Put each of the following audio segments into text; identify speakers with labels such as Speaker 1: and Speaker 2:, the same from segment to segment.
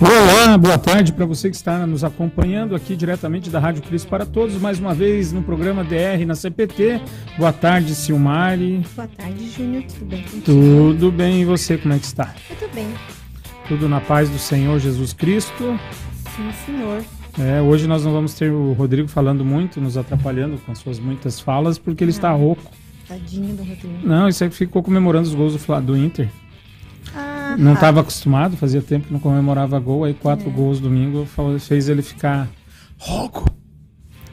Speaker 1: Olá, boa tarde para você que está nos acompanhando aqui diretamente da Rádio Cristo para Todos, mais uma vez no programa DR na CPT. Boa tarde, Silmari.
Speaker 2: Boa tarde, Júnior. Tudo bem contigo?
Speaker 1: Tudo bem, e você, como é que está?
Speaker 2: Tudo bem.
Speaker 1: Tudo na paz do Senhor Jesus Cristo.
Speaker 2: Sim, senhor.
Speaker 1: É, hoje nós não vamos ter o Rodrigo falando muito, nos atrapalhando com as suas muitas falas, porque ele está rouco.
Speaker 2: Tadinho do Rodrigo.
Speaker 1: Não, isso aí ficou comemorando os gols do, do Inter.
Speaker 2: Ah,
Speaker 1: Não
Speaker 2: ah,
Speaker 1: estava acostumado, fazia tempo que não comemorava gol, aí quatro gols domingo fez ele ficar rouco,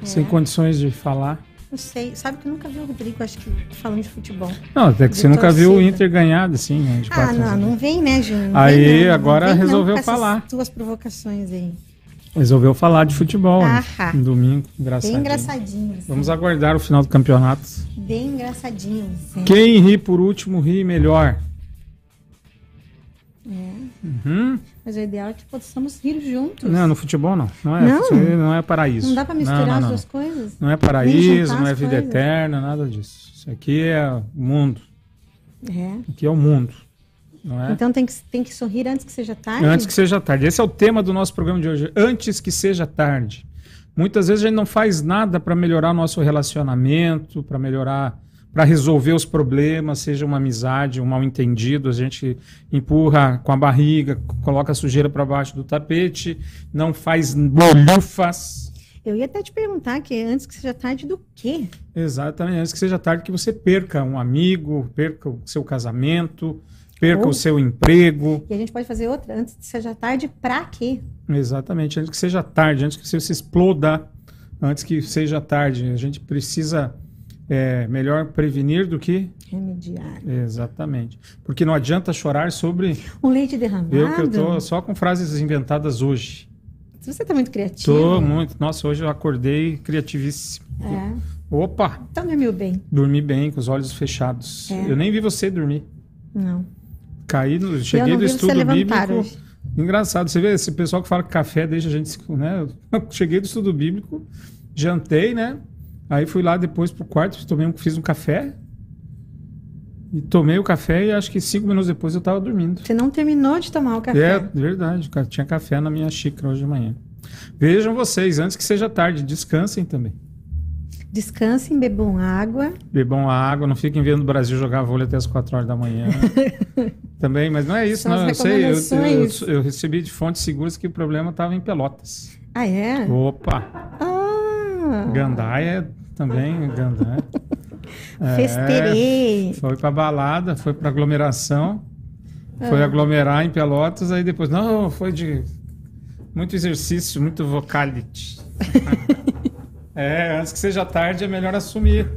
Speaker 1: sem condições de falar.
Speaker 2: Não sei. Sabe que eu nunca vi o Rodrigo, acho que falando de futebol.
Speaker 1: Não, até que você nunca viu o
Speaker 2: torcida.
Speaker 1: Inter ganhado assim, né, de
Speaker 2: Ah, não, não vem, né, Júnior? Não
Speaker 1: Aí,
Speaker 2: vem, não. Não
Speaker 1: agora
Speaker 2: vem, não,
Speaker 1: resolveu
Speaker 2: com essas
Speaker 1: falar.
Speaker 2: tuas provocações aí.
Speaker 1: Resolveu falar de futebol
Speaker 2: Ahá.
Speaker 1: no domingo, engraçado.
Speaker 2: Bem engraçadinhos.
Speaker 1: Vamos aguardar o final do campeonato.
Speaker 2: Bem engraçadinhos. sim.
Speaker 1: Quem ri por último ri melhor. Uhum.
Speaker 2: Mas o ideal é que possamos rir juntos.
Speaker 1: Não, no futebol não. Não é,
Speaker 2: Não?
Speaker 1: não é paraíso.
Speaker 2: Não dá pra misturar
Speaker 1: Não, não,
Speaker 2: as duas coisas?
Speaker 1: Não é paraíso, não é vida
Speaker 2: coisas.
Speaker 1: eterna, nada disso. Isso aqui é o mundo.
Speaker 2: É.
Speaker 1: Aqui é o mundo. É?
Speaker 2: Então tem que, tem que sorrir antes que seja tarde?
Speaker 1: Antes que seja tarde. Esse é o tema do nosso programa de hoje. Antes que seja tarde. Muitas vezes a gente não faz nada para melhorar nosso relacionamento, para melhorar, para resolver os problemas, seja uma amizade, um mal entendido. A gente empurra com a barriga, coloca a sujeira para baixo do tapete, não faz bolhufas.
Speaker 2: Eu ia até te perguntar que antes que seja tarde do quê?
Speaker 1: Exatamente. Antes que seja tarde que você perca um amigo, perca o seu casamento, perca o seu emprego.
Speaker 2: E a gente pode fazer outra antes que seja tarde pra quê?
Speaker 1: Exatamente, antes que seja tarde, antes que você se exploda, antes que seja tarde. A gente precisa é, melhor prevenir do que.
Speaker 2: Remediar.
Speaker 1: Exatamente. Porque não adianta chorar sobre
Speaker 2: Um leite derramado.
Speaker 1: eu que eu tô só com frases inventadas hoje.
Speaker 2: Você tá muito criativo.
Speaker 1: Tô muito. Nossa, hoje eu acordei criativíssimo.
Speaker 2: É.
Speaker 1: Opa!
Speaker 2: Então dormiu bem.
Speaker 1: Dormi bem, com os olhos fechados.
Speaker 2: É.
Speaker 1: Eu nem vi você dormir.
Speaker 2: Não.
Speaker 1: Caí no, cheguei do estudo bíblico.
Speaker 2: hoje.
Speaker 1: Engraçado, você vê esse pessoal que fala que café deixa a gente. Né? Eu cheguei do estudo bíblico, jantei, né? Aí fui lá depois pro quarto, tomei um, fiz um café. E tomei o café e acho que cinco minutos depois eu tava dormindo.
Speaker 2: Você não terminou de tomar o café.
Speaker 1: É, verdade. Tinha café na minha xícara hoje de manhã. Vejam vocês, antes que seja tarde, descansem também.
Speaker 2: Descansem, bebam água.
Speaker 1: Bebam água, não fiquem vendo o Brasil jogar vôlei até as 4 horas da manhã. Também, mas não é isso,
Speaker 2: São
Speaker 1: não. Eu sei, eu, eu, eu recebi de fontes seguras que o problema estava em Pelotas.
Speaker 2: Ah, é?
Speaker 1: Opa!
Speaker 2: Ah,
Speaker 1: Gandaia também, Gandaia. É,
Speaker 2: festerei.
Speaker 1: foi pra balada, foi pra aglomeração, foi
Speaker 2: Ah.
Speaker 1: aglomerar em Pelotas, aí depois, não, foi de muito exercício, muito vocality. é, antes que seja tarde é melhor assumir.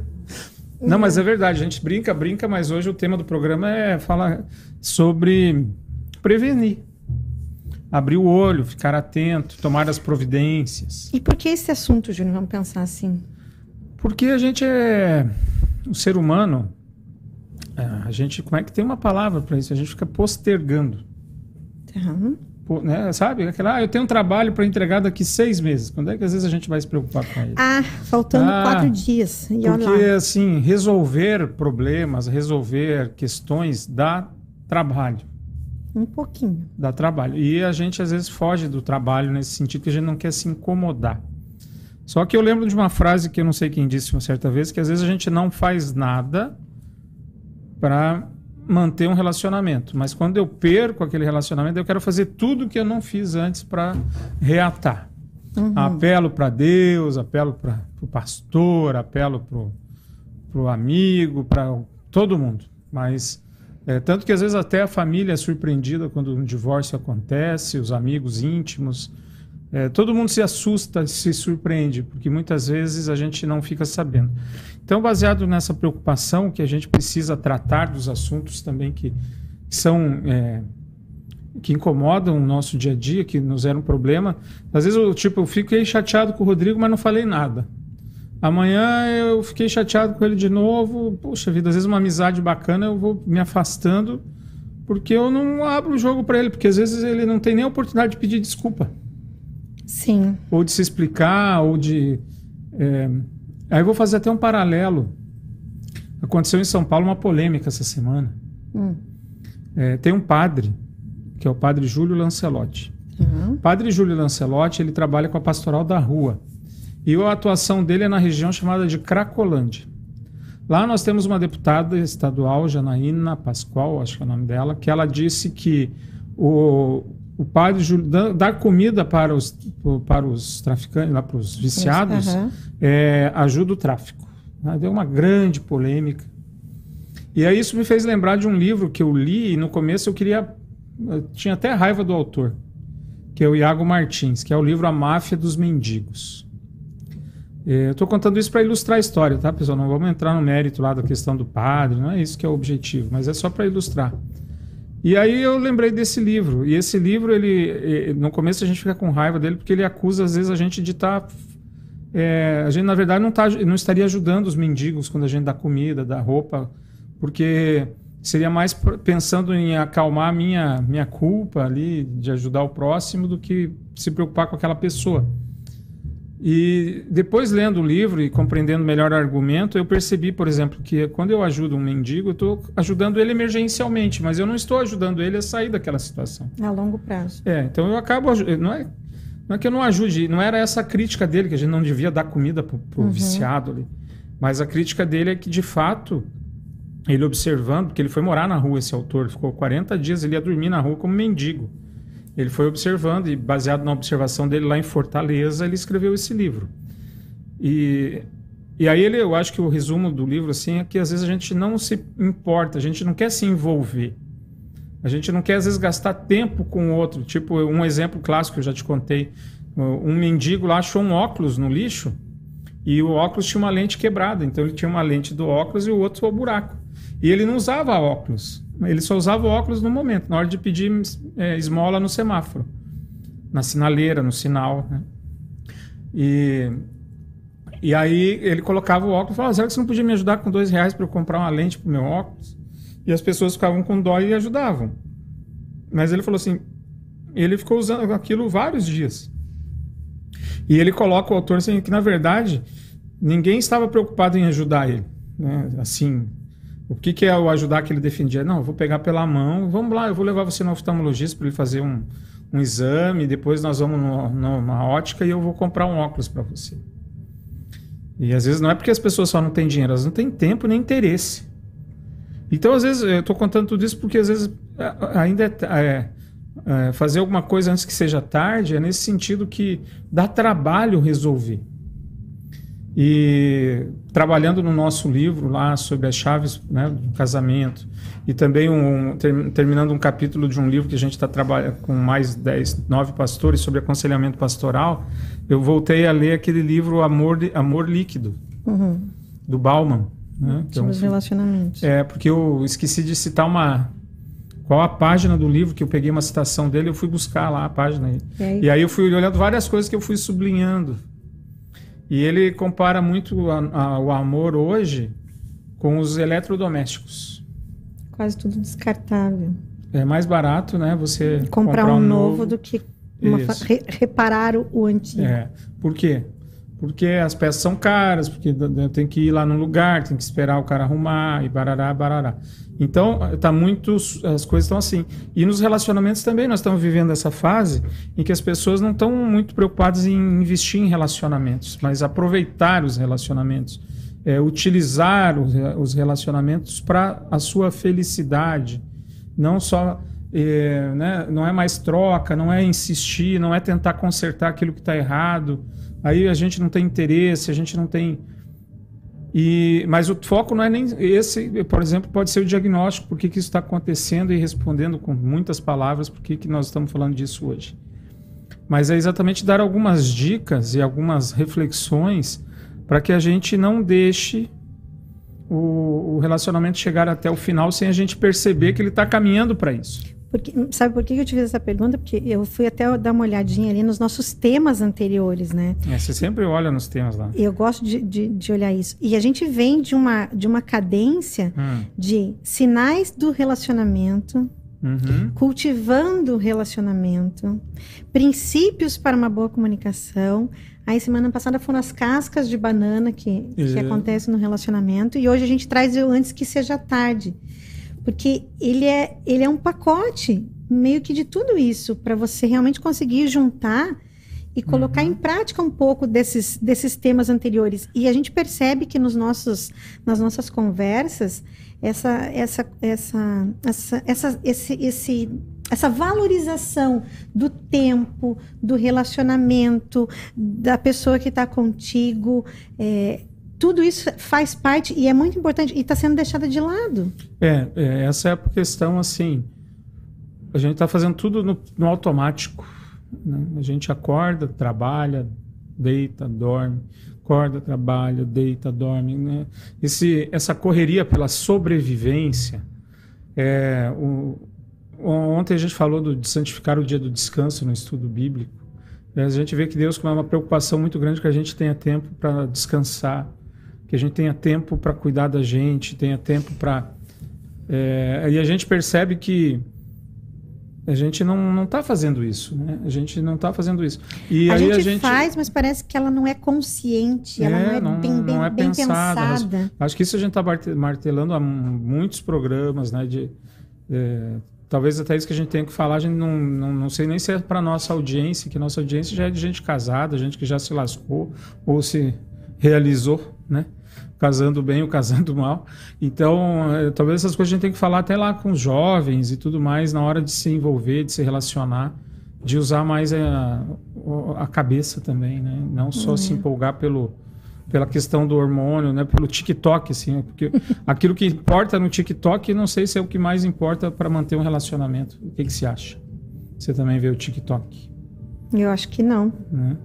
Speaker 1: Não, mas é verdade, a gente brinca, brinca, mas hoje o tema do programa é falar sobre prevenir. Abrir o olho, ficar atento, tomar as providências.
Speaker 2: E por que esse assunto, Júnior? Vamos pensar assim.
Speaker 1: Porque a gente é o ser humano, é, a gente como é que tem uma palavra para isso? A gente fica postergando, pô, né? Sabe? Aquela, ah, eu tenho um trabalho para entregar daqui seis meses. Quando é que às vezes a gente vai se preocupar com ele?
Speaker 2: Ah, faltando
Speaker 1: Ah,
Speaker 2: quatro dias. E
Speaker 1: Porque
Speaker 2: lá.
Speaker 1: assim, resolver problemas, resolver questões dá trabalho,
Speaker 2: Um pouquinho.
Speaker 1: dá trabalho. E a gente às vezes foge do trabalho nesse sentido que a gente não quer se incomodar. Só que eu lembro de uma frase que eu não sei quem disse uma certa vez, que às vezes a gente não faz nada para manter um relacionamento, mas quando eu perco aquele relacionamento, eu quero fazer tudo que eu não fiz antes para reatar.
Speaker 2: Uhum.
Speaker 1: Apelo para Deus, apelo para o pastor, apelo para o amigo, para todo mundo. Mas é, tanto que às vezes até a família é surpreendida quando um divórcio acontece, os amigos íntimos. É, todo mundo se assusta, se surpreende, porque muitas vezes a gente não fica sabendo. Então, baseado nessa preocupação que a gente precisa tratar dos assuntos também que são é, que incomodam o nosso dia a dia, que nos eram um problema. Às vezes eu tipo eu fiquei chateado com o Rodrigo, mas não falei nada. Amanhã eu fiquei chateado com ele de novo. Poxa vida, às vezes uma amizade bacana eu vou me afastando porque eu não abro o jogo para ele, porque às vezes ele não tem nem a oportunidade de pedir desculpa
Speaker 2: Sim.
Speaker 1: ou de se explicar, ou de. é, Aí eu vou fazer até um paralelo. Aconteceu em São Paulo uma polêmica essa semana.
Speaker 2: Hum.
Speaker 1: É, tem um padre, que é o padre Júlio Lancelotti. Uhum. Padre Júlio Lancelotti, ele trabalha com a pastoral da rua. E a atuação dele é na região chamada de Cracolândia. Lá nós temos uma deputada estadual, Janaína Pascoal, acho que é o nome dela, que ela disse que o, o padre dar comida para os, para os traficantes, lá para os viciados, uhum. é, ajuda o tráfico. Né? Deu uma grande polêmica. E aí isso me fez lembrar de um livro que eu li e no começo eu queria. Eu tinha até raiva do autor, que é o Iago Martins, que é o livro A Máfia dos Mendigos. É, eu estou contando isso para ilustrar a história, tá, pessoal? Não vamos entrar no mérito lá da questão do padre, não é isso que é o objetivo, mas é só para ilustrar. E aí eu lembrei desse livro. E esse livro, ele, no começo a gente fica com raiva dele porque ele acusa às vezes a gente de estar tá, é, a gente na verdade não, tá, não estaria ajudando os mendigos quando a gente dá comida, dá roupa, porque seria mais pensando em acalmar minha minha culpa ali de ajudar o próximo do que se preocupar com aquela pessoa. E depois lendo o livro e compreendendo melhor o argumento, eu percebi, por exemplo, que quando eu ajudo um mendigo, eu estou ajudando ele emergencialmente, mas eu não estou ajudando ele a sair daquela situação.
Speaker 2: A longo prazo.
Speaker 1: É, então eu acabo. Não é, não é que eu não ajude, não era essa a crítica dele, que a gente não devia dar comida para o uhum. viciado ali. Mas a crítica dele é que, de fato, ele observando, porque ele foi morar na rua, esse autor, ficou 40 dias, ele ia dormir na rua como mendigo. Ele foi observando e, baseado na observação dele lá em Fortaleza, ele escreveu esse livro. E, e aí ele, eu acho que o resumo do livro assim é que às vezes a gente não se importa, a gente não quer se envolver. A gente não quer às vezes gastar tempo com o outro. Tipo, um exemplo clássico que eu já te contei, um mendigo lá achou um óculos no lixo e o óculos tinha uma lente quebrada, então ele tinha uma lente do óculos e o outro o buraco. E ele não usava óculos. Ele só usava óculos no momento, na hora de pedir é, esmola no semáforo, na sinaleira, no sinal. Né? E, e aí ele colocava o óculos e falava: será que você não podia me ajudar com dois reais para eu comprar uma lente para o meu óculos? E as pessoas ficavam com dó e ajudavam. Mas ele falou assim: ele ficou usando aquilo vários dias. E ele coloca o autor assim, que, na verdade, ninguém estava preocupado em ajudar ele. Né? Assim, o que, que é o ajudar que ele defendia? Não, eu vou pegar pela mão, vamos lá, eu vou levar você no oftalmologista para ele fazer um, um exame, depois nós vamos no, numa ótica e eu vou comprar um óculos para você. E às vezes não é porque as pessoas só não têm dinheiro, elas não têm tempo nem interesse. Então, às vezes, eu estou contando tudo isso porque às vezes ainda é, é, é, fazer alguma coisa antes que seja tarde é nesse sentido que dá trabalho resolver. E trabalhando no nosso livro lá sobre as chaves né, do casamento e também um, ter, terminando um capítulo de um livro que a gente está trabalhando com mais 10, 9 pastores sobre aconselhamento pastoral, eu voltei a ler aquele livro Amor, Amor Líquido,
Speaker 2: uhum.
Speaker 1: do Bauman. Né,
Speaker 2: sobre é os relacionamentos.
Speaker 1: É, porque eu esqueci de citar uma, qual a página do livro que eu peguei uma citação dele, eu fui buscar lá a página. E aí, e aí eu fui olhando várias coisas que eu fui sublinhando. E ele compara muito a, a, o amor hoje com os eletrodomésticos.
Speaker 2: Quase tudo descartável.
Speaker 1: É mais barato, né? Você
Speaker 2: comprar, comprar um, novo, novo, do que uma, re, reparar o antigo.
Speaker 1: É. Por quê? Porque as peças são caras, porque tem que ir lá no lugar, tem que esperar o cara arrumar e barará, barará. Então, tá muito, as coisas estão assim. E nos relacionamentos também, nós estamos vivendo essa fase em que as pessoas não estão muito preocupadas em investir em relacionamentos, mas aproveitar os relacionamentos, é, utilizar os, os relacionamentos para a sua felicidade. Não só, é, né, não é mais troca, não é insistir, não é tentar consertar aquilo que está errado. Aí a gente não tem interesse, a gente não tem e, mas o foco não é nem esse, por exemplo, pode ser o diagnóstico, por que, que isso está acontecendo e respondendo com muitas palavras por que, que nós estamos falando disso hoje. Mas é exatamente dar algumas dicas e algumas reflexões para que a gente não deixe o, o relacionamento chegar até o final sem a gente perceber que ele está caminhando para isso.
Speaker 2: Porque, sabe por que eu te fiz essa pergunta? Porque eu fui até dar uma olhadinha ali nos nossos temas anteriores, né?
Speaker 1: É, você sempre olha nos temas lá.
Speaker 2: Eu gosto de, de, de olhar isso. E a gente vem de uma, de uma cadência hum. de sinais do relacionamento, uhum. cultivando o relacionamento, princípios para uma boa comunicação. Aí, semana passada foram as cascas de banana que, que acontecem no relacionamento. E hoje a gente traz o antes que seja tarde Porque ele é, ele é um pacote meio que de tudo isso para você realmente conseguir juntar e colocar uhum. em prática um pouco desses, desses temas anteriores. E a gente percebe que nos nossos, nas nossas conversas, essa, essa, essa, essa, essa, esse, esse, essa valorização do tempo, do relacionamento, da pessoa que está contigo, é, tudo isso faz parte e é muito importante e está sendo deixada de lado.
Speaker 1: É, é, essa é a questão assim. A gente está fazendo tudo no, no automático. Né? A gente acorda, trabalha, deita, dorme, acorda, trabalha, deita, dorme. Né? Esse, essa correria pela sobrevivência. É, o, ontem a gente falou do, de santificar o dia do descanso no estudo bíblico. A gente vê que Deus com uma preocupação muito grande que a gente tenha tempo para descansar, que a gente tenha tempo para cuidar da gente, tenha tempo para. É, e a gente percebe que a gente não está fazendo isso, né? A gente não está fazendo isso.
Speaker 2: E a, aí gente a gente faz, mas parece que ela não é consciente, ela é, não é bem, bem, não é bem pensada. pensada.
Speaker 1: Acho que isso a gente está martelando há muitos programas, né? De, é, talvez até isso que a gente tem que falar, a gente não, não, não sei nem se é para nossa audiência, que nossa audiência já é de gente casada, gente que já se lascou ou se realizou, né? Casando bem ou casando mal. Então, é, talvez essas coisas a gente tem que falar até lá com os jovens e tudo mais, na hora de se envolver, de se relacionar, de usar mais a, a cabeça também, né? Não só uhum. se empolgar pelo, pela questão do hormônio, né? Pelo TikTok, assim, porque aquilo que importa no TikTok, não sei se é o que mais importa para manter um relacionamento. O que, que você acha? Você também vê o TikTok?
Speaker 2: Eu acho que não.
Speaker 1: Né?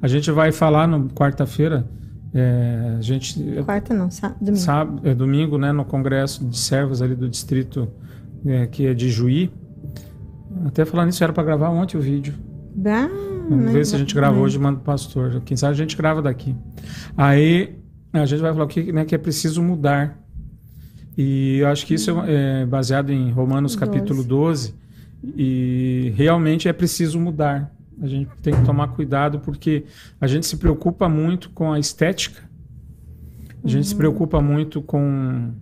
Speaker 1: A gente vai falar no quarta-feira é, a gente
Speaker 2: quarta não, domingo.
Speaker 1: Sabe, é domingo, né, no congresso de servos ali do distrito é, que é de Juí. Até falando nisso era para gravar ontem o vídeo. Vamos ver se a gente grava hoje e manda pro pastor. Quem sabe a gente grava daqui. Aí a gente vai falar o que, né, que é preciso mudar. E eu acho que isso é, é baseado em Romanos 12. capítulo 12. E realmente é preciso mudar. A gente tem que tomar cuidado porque a gente se preocupa muito com a estética, a gente uhum. se preocupa muito com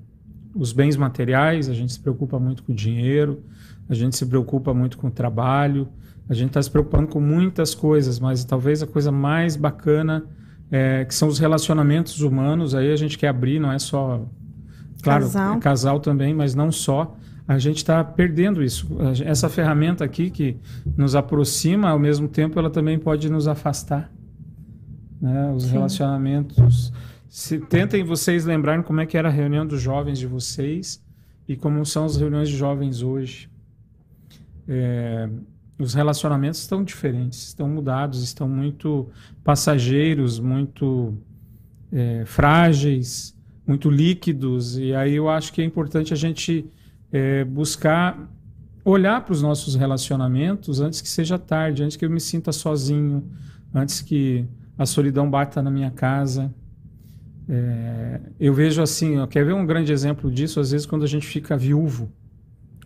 Speaker 1: os bens materiais, a gente se preocupa muito com o dinheiro, a gente se preocupa muito com o trabalho, a gente está se preocupando com muitas coisas, mas talvez a coisa mais bacana é, que são os relacionamentos humanos. Aí a gente quer abrir, não é só claro, casal, é casal também, mas não só a gente está perdendo isso. Essa ferramenta aqui que nos aproxima, ao mesmo tempo, ela também pode nos afastar. Né? Os Sim. relacionamentos. Se, tentem vocês lembrarem como é que era a reunião dos jovens de vocês e como são as reuniões de jovens hoje. É, os relacionamentos estão diferentes, estão mudados, estão muito passageiros, muito é, frágeis, muito líquidos. E aí eu acho que é importante a gente é, buscar olhar para os nossos relacionamentos antes que seja tarde, antes que eu me sinta sozinho, antes que a solidão bata na minha casa. É, eu vejo assim, ó, quer ver um grande exemplo disso? Às vezes, quando a gente fica viúvo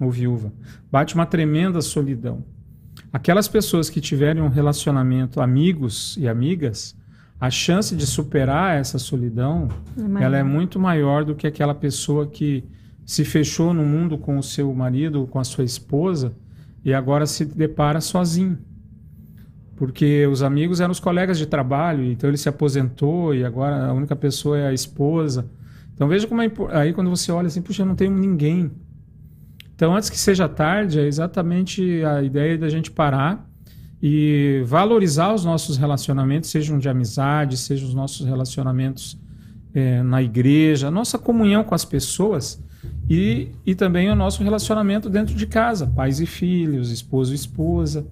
Speaker 1: ou viúva, bate uma tremenda solidão. Aquelas pessoas que tiverem um relacionamento, amigos e amigas, a chance de superar essa solidão, é ela é muito maior do que aquela pessoa que se fechou no mundo com o seu marido, com a sua esposa, e agora se depara sozinho. Porque os amigos eram os colegas de trabalho, então ele se aposentou e agora a única pessoa é a esposa. Então veja como é aí quando você olha assim, puxa, eu não tenho ninguém. Então antes que seja tarde, é exatamente a ideia da gente parar e valorizar os nossos relacionamentos, sejam de amizade, sejam os nossos relacionamentos é, na igreja, a nossa comunhão com as pessoas e, e também o nosso relacionamento dentro de casa, pais e filhos, esposo e esposa.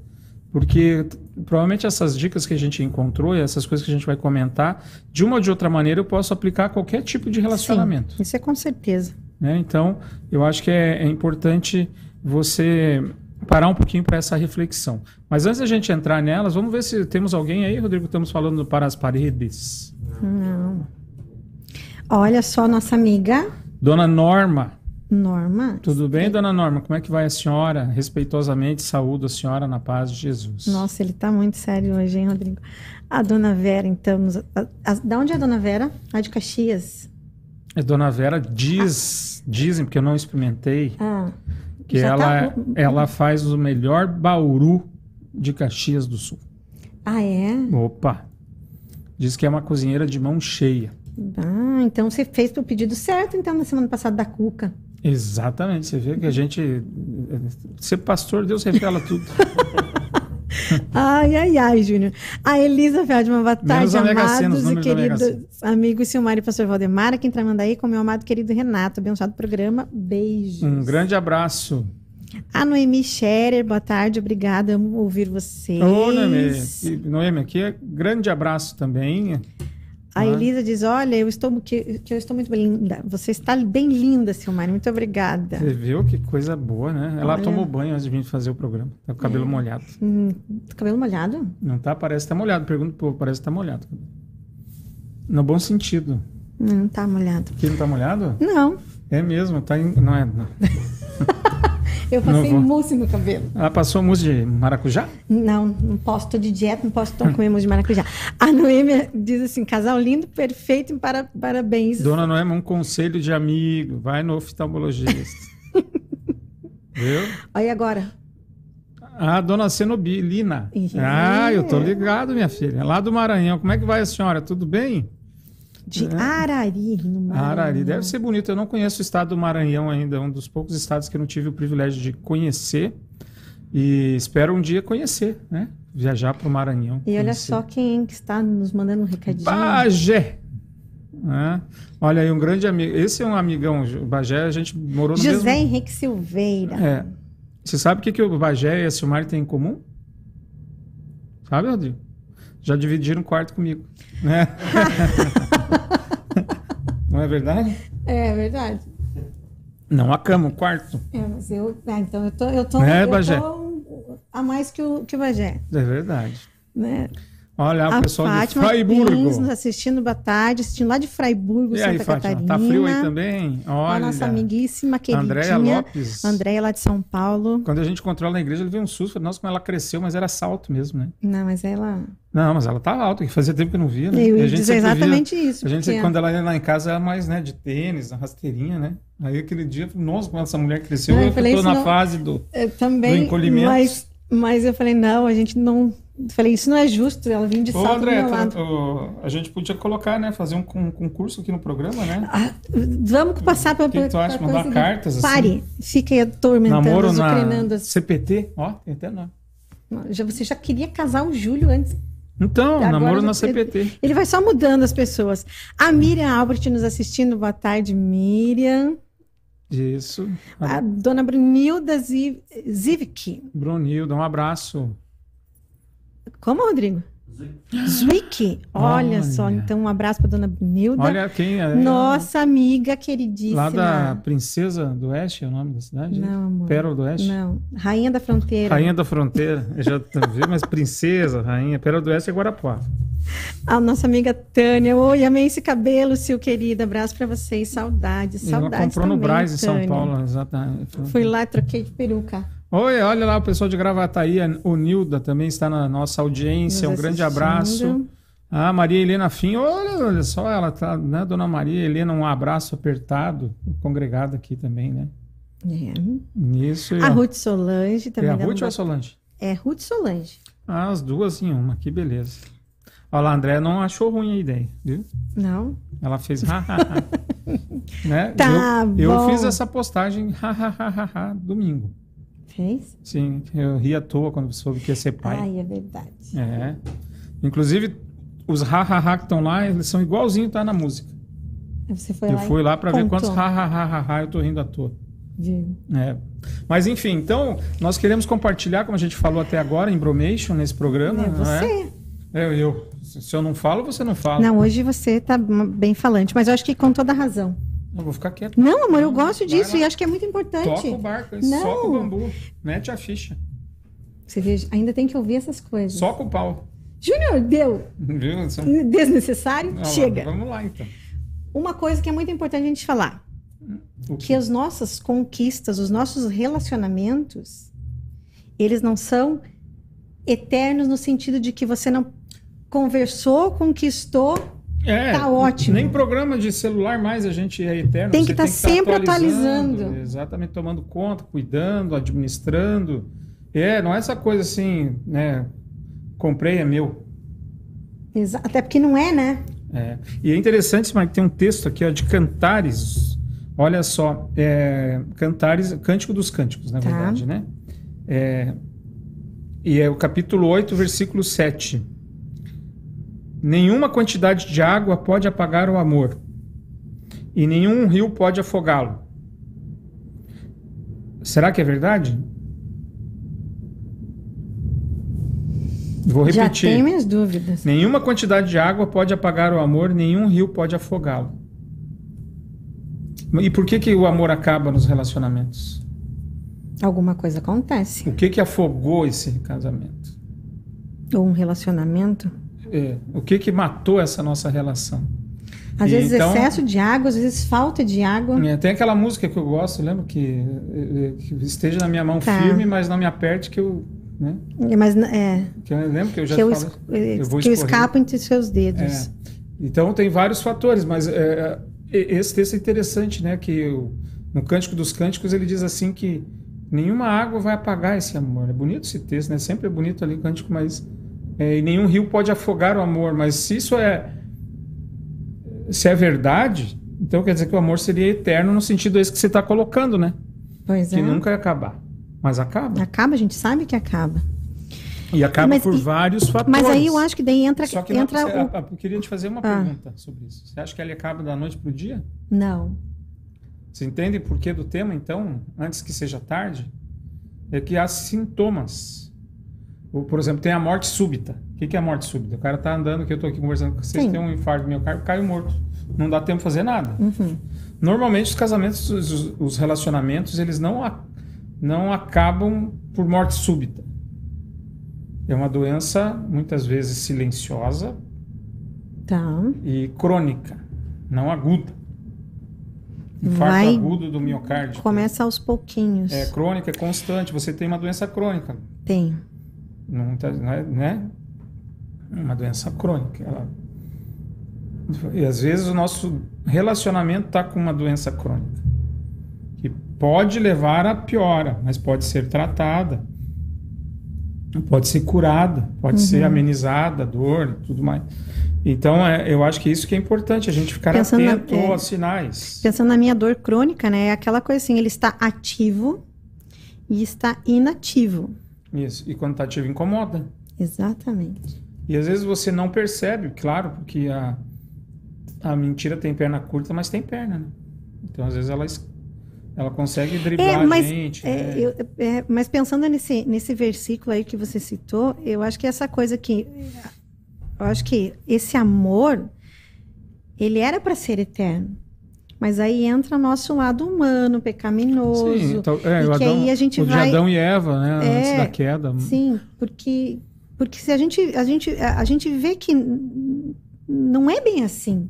Speaker 1: Porque provavelmente essas dicas que a gente encontrou e essas coisas que a gente vai comentar, de uma ou de outra maneira eu posso aplicar a qualquer tipo de relacionamento.
Speaker 2: Sim, isso é com certeza.
Speaker 1: Né? Então, eu acho que é, é importante você parar um pouquinho para essa reflexão. Mas antes da gente entrar nelas, vamos ver se temos alguém aí, Rodrigo, estamos falando para as paredes.
Speaker 2: Não. Olha só nossa amiga.
Speaker 1: Dona Norma.
Speaker 2: Norma.
Speaker 1: Tudo bem, dona Norma? Como é que vai a senhora? Respeitosamente, saúdo a senhora na paz de Jesus.
Speaker 2: Nossa, ele está muito sério hoje, hein, Rodrigo? A dona Vera, então. Nos, a, a, da onde é a dona Vera? A de Caxias.
Speaker 1: A dona Vera diz, ah. dizem, porque eu não experimentei, ah, que ela, tá... ela faz o melhor bauru de Caxias do Sul.
Speaker 2: Ah, é?
Speaker 1: Opa! Diz que é uma cozinheira de mão cheia.
Speaker 2: Ah, então você fez o pedido certo, então, na semana passada da Cuca.
Speaker 1: Exatamente, você vê que a gente. Ser pastor, Deus revela tudo.
Speaker 2: ai, ai, ai, Júnior. A Elisa Feldman, boa tarde, amados e queridos amigos Silmar e pastor Valdemar, quem mandando aí com meu amado querido Renato. Abençoado programa. Beijos.
Speaker 1: Um grande abraço.
Speaker 2: A Noemi Scherer, boa tarde, obrigada, amo ouvir vocês.
Speaker 1: Ô, Noemi, Noemi, aqui é grande abraço também.
Speaker 2: A. Elisa diz: Olha, eu estou, que, que, eu estou muito linda. Você está bem linda, Silmar. Muito obrigada.
Speaker 1: Você viu que coisa boa, né? Ela Olha. tomou banho antes de vir fazer o programa. Tá com o cabelo é. molhado.
Speaker 2: Hum, cabelo molhado?
Speaker 1: Não tá? Parece que tá molhado. Pergunto pro povo, parece que tá molhado. No bom sentido.
Speaker 2: Não tá molhado.
Speaker 1: Que não tá molhado?
Speaker 2: Não.
Speaker 1: É mesmo, tá em... Não é. Não.
Speaker 2: Eu passei mousse no cabelo.
Speaker 1: Ela passou mousse de maracujá?
Speaker 2: Não, não posso, tô de dieta, não posso tomar comer mousse de maracujá. A Noêmia diz assim, casal lindo, perfeito, para, parabéns.
Speaker 1: Dona Noêmia, um conselho de amigo, vai no oftalmologista. Viu?
Speaker 2: Aí agora.
Speaker 1: A dona Cenobilina. Ah, eu tô ligado, minha filha. Lá do Maranhão. Como é que vai a senhora? Tudo bem?
Speaker 2: De é. Arari, no Maranhão.
Speaker 1: Arari, deve ser bonito. Eu não conheço o estado do Maranhão ainda, um dos poucos estados que eu não tive o privilégio de conhecer. E espero um dia conhecer, né? Viajar para o Maranhão.
Speaker 2: E conhecer. olha só quem está nos mandando um recadinho.
Speaker 1: Bagé! É. Olha aí, um grande amigo. Esse é um amigão, o Bagé, a gente morou no
Speaker 2: José
Speaker 1: mesmo...
Speaker 2: José Henrique Silveira.
Speaker 1: É. Você sabe o que, que o Bagé e a Silmar têm em comum? Sabe, Rodrigo? Já dividiram quarto comigo. Né? Não é verdade?
Speaker 2: É verdade.
Speaker 1: Não a cama, o quarto.
Speaker 2: É, mas eu. Ah, então eu tô, eu tô, é, eu Bagé? tô a mais que o, que o Bagé.
Speaker 1: É verdade.
Speaker 2: Né?
Speaker 1: Olha,
Speaker 2: a
Speaker 1: o pessoal
Speaker 2: Fátima
Speaker 1: de Freiburgo. Pins
Speaker 2: nos assistindo, boa tarde, assistindo lá de Freiburgo,
Speaker 1: e
Speaker 2: Santa
Speaker 1: aí, Fátima,
Speaker 2: Catarina.
Speaker 1: Tá frio aí também? Olha.
Speaker 2: A nossa amiguíssima, queridinha.
Speaker 1: Andréia Lopes.
Speaker 2: Andréia lá de São Paulo.
Speaker 1: Quando a gente encontrou ela na igreja, ele veio um susto. Nossa, como ela cresceu, mas era salto mesmo, né?
Speaker 2: Não, mas ela...
Speaker 1: Não, mas ela tá alta, que fazia tempo que não via, né?
Speaker 2: Eu ia dizer exatamente via, isso.
Speaker 1: A gente, porque... quando ela ia lá em casa, era mais, né, de tênis, rasteirinha, né? Aí aquele dia, nossa, como essa mulher cresceu, não, eu, eu tô na não... fase do, também, do encolhimento.
Speaker 2: Mas, mas eu falei, não, a gente não Falei, isso não é justo, ela vinha de Ô, salto André,
Speaker 1: tá, a gente podia colocar, né? Fazer um, concurso aqui no programa, né?
Speaker 2: Ah, vamos passar para... O
Speaker 1: que, tu acha? Mandar cartas
Speaker 2: assim? Pare, fique atormentando,
Speaker 1: Namoro na CPT, ó, tem até
Speaker 2: nome. Já, você já queria casar o Júlio antes.
Speaker 1: Então, Agora namoro na CPT.
Speaker 2: Ele, ele, vai só mudando as pessoas. A Miriam Albert nos assistindo. Boa tarde, Miriam.
Speaker 1: Isso.
Speaker 2: A, a dona Brunilda Zivik.
Speaker 1: Brunilda, um abraço.
Speaker 2: Como, Rodrigo? Zwick. Olha, Olha, só, então um abraço para dona Brunilda.
Speaker 1: Olha quem é.
Speaker 2: Nossa amiga queridíssima.
Speaker 1: Lá da Princesa do Oeste é o nome da cidade?
Speaker 2: Não, amor.
Speaker 1: Pérola do Oeste?
Speaker 2: Não, Rainha da Fronteira.
Speaker 1: Rainha da Fronteira. Eu já vi, mas Princesa, Rainha. Pérola do Oeste é Guarapuá.
Speaker 2: A nossa amiga Tânia. Oi, amei esse cabelo, seu querido. Abraço para vocês. Saudades, saudades Ela
Speaker 1: comprou
Speaker 2: também,
Speaker 1: no Braz, em São Paulo. Exatamente.
Speaker 2: Fui lá, troquei de peruca.
Speaker 1: Oi, olha lá o pessoal de Gravataí, o Nilda também está na nossa audiência, um grande abraço. A Maria Helena Fim, olha, olha só, ela tá, né, Dona Maria Helena, um abraço apertado, congregado aqui também, né?
Speaker 2: É.
Speaker 1: Isso.
Speaker 2: A Ruth Solange também. É
Speaker 1: a Ruth ou a Solange?
Speaker 2: É Ruth Solange.
Speaker 1: Ah, as duas em uma, que beleza. Olha lá, a André não achou ruim a ideia, viu?
Speaker 2: Não.
Speaker 1: Ela fez ha, ha, ha. né?
Speaker 2: Tá
Speaker 1: eu, eu fiz essa postagem ha, ha, ha, ha, ha, domingo.
Speaker 2: Fez?
Speaker 1: Sim, eu ri à toa quando soube que ia ser pai.
Speaker 2: Ai, é verdade.
Speaker 1: É. Inclusive, os ha-ha-ha que estão lá, eles são igualzinho tá na música.
Speaker 2: Você foi
Speaker 1: eu
Speaker 2: lá
Speaker 1: fui lá para ver quantos ha-ha-ha-ha eu tô rindo à toa.
Speaker 2: Viu?
Speaker 1: É. Mas enfim, então, nós queremos compartilhar, como a gente falou até agora, em Bromation, nesse programa.
Speaker 2: É você.
Speaker 1: É? Eu, eu, se eu não falo, você não fala.
Speaker 2: Não, hoje você tá bem falante, mas eu acho que com toda razão.
Speaker 1: Eu vou ficar quieto.
Speaker 2: Não, amor, eu gosto disso e acho que é muito importante.
Speaker 1: Toca o barco, não. soca o bambu, mete a ficha.
Speaker 2: Você veja, ainda tem que ouvir essas coisas.
Speaker 1: Soca o pau.
Speaker 2: Júnior, deu.
Speaker 1: Viu? São...
Speaker 2: Desnecessário? Não, Chega.
Speaker 1: Vamos lá, então.
Speaker 2: Uma coisa que é muito importante a gente falar. Que as nossas conquistas, os nossos relacionamentos, eles não são eternos no sentido de que você não conversou, conquistou É, tá ótimo.
Speaker 1: Nem programa de celular mais a gente é eterno.
Speaker 2: Tem que estar tá sempre atualizando. atualizando.
Speaker 1: Exatamente, tomando conta, cuidando, administrando. É, não é essa coisa assim, né? Comprei, é meu.
Speaker 2: Exa Até porque não é, né?
Speaker 1: É. E é interessante, mas tem um texto aqui ó, de Cantares. Olha só, é, Cantares, Cântico dos Cânticos, na tá. verdade, né? É, e é o capítulo 8, versículo 7. Nenhuma quantidade de água pode apagar o amor, e nenhum rio pode afogá-lo. Será que é verdade? Vou repetir. Já
Speaker 2: tenho minhas dúvidas.
Speaker 1: Nenhuma quantidade de água pode apagar o amor, nenhum rio pode afogá-lo. E por que, que o amor acaba nos relacionamentos?
Speaker 2: Alguma coisa acontece.
Speaker 1: O que, que afogou esse casamento?
Speaker 2: Ou um relacionamento?
Speaker 1: É, o que que matou essa nossa relação?
Speaker 2: Às e vezes então, excesso de água, às vezes falta de água.
Speaker 1: É, tem aquela música que eu gosto, lembra que, é, é, que esteja na minha mão tá. firme, mas não me aperte que eu, né?
Speaker 2: Mas é.
Speaker 1: Que eu lembro que eu já que eu,
Speaker 2: eu que eu escapo entre seus dedos. É.
Speaker 1: Então tem vários fatores, mas é, esse texto é interessante, né? Que no Cântico dos Cânticos ele diz assim que nenhuma água vai apagar esse amor. É bonito esse texto, né? Sempre é bonito ali o cântico, mas é, e nenhum rio pode afogar o amor. Mas se isso é se é verdade, então quer dizer que o amor seria eterno no sentido esse que você está colocando, né?
Speaker 2: Pois
Speaker 1: que é. nunca ia acabar. Mas acaba.
Speaker 2: Acaba, a gente sabe que acaba.
Speaker 1: E acaba mas, por e, vários fatores.
Speaker 2: Mas aí eu acho que daí entra.
Speaker 1: Só que
Speaker 2: entra
Speaker 1: não, você, o... eu queria te fazer uma ah. pergunta sobre isso. Você acha que ele acaba da noite para o dia?
Speaker 2: Não.
Speaker 1: Você entende por que do tema, então, antes que seja tarde? É que há sintomas por exemplo, tem a morte súbita. O que é a morte súbita? O cara tá andando, que eu tô aqui conversando com vocês, Sim. tem um infarto miocárdio, cai morto. Não dá tempo de fazer nada. Uhum. Normalmente os casamentos, os, os, relacionamentos, eles não, não acabam por morte súbita. É uma doença muitas vezes silenciosa
Speaker 2: tá.
Speaker 1: e crônica, não aguda. Infarto Vai, agudo do miocárdio.
Speaker 2: Começa aos pouquinhos.
Speaker 1: É crônica, é constante. Você tem uma doença crônica.
Speaker 2: Tem.
Speaker 1: Não, tá, não é né? uma doença crônica. Ela... E às vezes o nosso relacionamento está com uma doença crônica, que pode levar a piora, mas pode ser tratada, pode ser curada, pode uhum. ser amenizada a dor e tudo mais. Então, é, eu acho que isso que é importante, a gente ficar pensando atento na, é, aos sinais.
Speaker 2: Pensando na minha dor crônica, né? É aquela coisa assim, ele está ativo e está inativo.
Speaker 1: Isso. E quando está ativo, incomoda.
Speaker 2: Exatamente.
Speaker 1: E às vezes você não percebe, claro, porque a, a mentira tem perna curta, mas tem perna, né? Então, às vezes, ela, ela consegue driblar é, mas, a gente.
Speaker 2: É, né? eu, é, mas pensando nesse, nesse versículo aí que você citou, eu acho que essa coisa que. Eu acho que esse amor, ele era para ser eterno. Mas aí entra nosso lado humano, pecaminoso. Sim, então, é, e que Adão, aí a gente
Speaker 1: o
Speaker 2: vai...
Speaker 1: de Adão e Eva, né? É, antes da queda.
Speaker 2: Sim, porque, porque se a gente, a, gente, a gente vê que não é bem assim.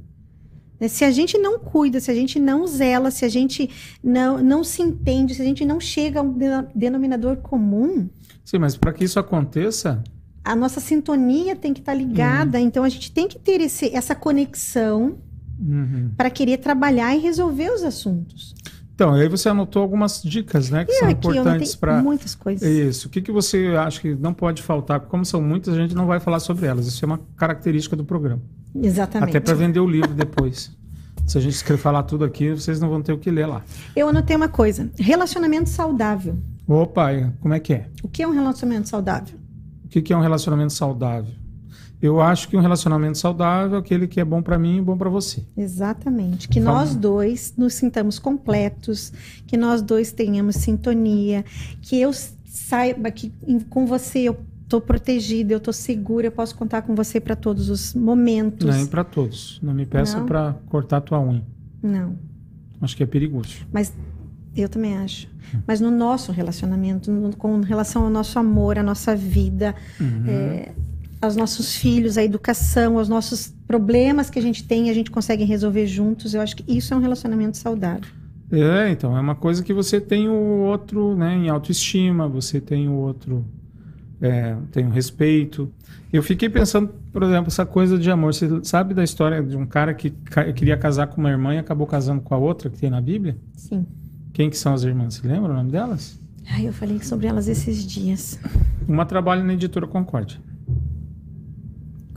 Speaker 2: Né? Se a gente não cuida, se a gente não zela, se a gente não, não se entende, se a gente não chega a um denominador comum.
Speaker 1: Sim, mas para que isso aconteça.
Speaker 2: A nossa sintonia tem que estar tá ligada, uhum. então a gente tem que ter esse, essa conexão uhum. para querer trabalhar e resolver os assuntos.
Speaker 1: Então, aí você anotou algumas dicas, né, que e são importantes para
Speaker 2: muitas coisas.
Speaker 1: Isso. O que, que você acha que não pode faltar? Como são muitas, a gente não vai falar sobre elas. Isso é uma característica do programa.
Speaker 2: Exatamente.
Speaker 1: Até para vender o livro depois. Se a gente escrever falar tudo aqui, vocês não vão ter o que ler lá.
Speaker 2: Eu anotei uma coisa: relacionamento saudável.
Speaker 1: Opa, como é que é?
Speaker 2: O que é um relacionamento saudável?
Speaker 1: O que, que é um relacionamento saudável? Eu acho que um relacionamento saudável é aquele que é bom para mim e bom para você.
Speaker 2: Exatamente. Que Fala. nós dois nos sintamos completos, que nós dois tenhamos sintonia, que eu saiba que com você eu estou protegida, eu estou segura, eu posso contar com você para todos os momentos.
Speaker 1: Nem para todos. Não me peça para cortar tua unha.
Speaker 2: Não.
Speaker 1: Acho que é perigoso.
Speaker 2: Mas eu também acho. Mas no nosso relacionamento, com relação ao nosso amor, à nossa vida, uhum. é, aos nossos filhos, à educação, aos nossos problemas que a gente tem, a gente consegue resolver juntos. Eu acho que isso é um relacionamento saudável.
Speaker 1: É, então, é uma coisa que você tem o outro, né, em autoestima, você tem o outro é, tenho respeito. Eu fiquei pensando, por exemplo, essa coisa de amor. Você sabe da história de um cara que ca queria casar com uma irmã e acabou casando com a outra que tem na Bíblia?
Speaker 2: Sim.
Speaker 1: Quem que são as irmãs? Você lembra o nome delas?
Speaker 2: Ai, eu falei sobre elas esses dias.
Speaker 1: Uma trabalha na editora Concórdia.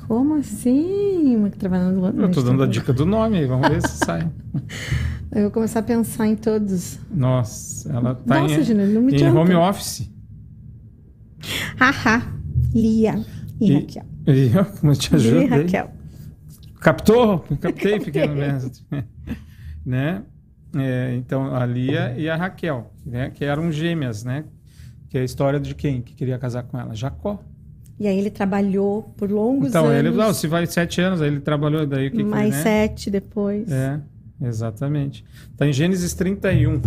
Speaker 2: Como assim? Uma que trabalha
Speaker 1: no Eu tô dando a dica do nome vamos ver se sai.
Speaker 2: Eu vou começar a pensar em todos.
Speaker 1: Nossa, ela tá
Speaker 2: Nossa,
Speaker 1: em,
Speaker 2: Gina, não me
Speaker 1: em home office.
Speaker 2: Haha, Lia e, e Raquel.
Speaker 1: E eu, como eu te ajudo?
Speaker 2: Lia e Raquel.
Speaker 1: Captou? Captei, pequeno mestre. né? É, então, a Lia e a Raquel, né? Que eram gêmeas, né? Que é a história de quem que queria casar com ela? Jacó.
Speaker 2: E aí ele trabalhou por longos
Speaker 1: então,
Speaker 2: anos.
Speaker 1: Então, ele, não, se vai sete anos, aí ele trabalhou daí o que
Speaker 2: Mais
Speaker 1: que, né?
Speaker 2: sete depois.
Speaker 1: É, exatamente. Está em Gênesis 31.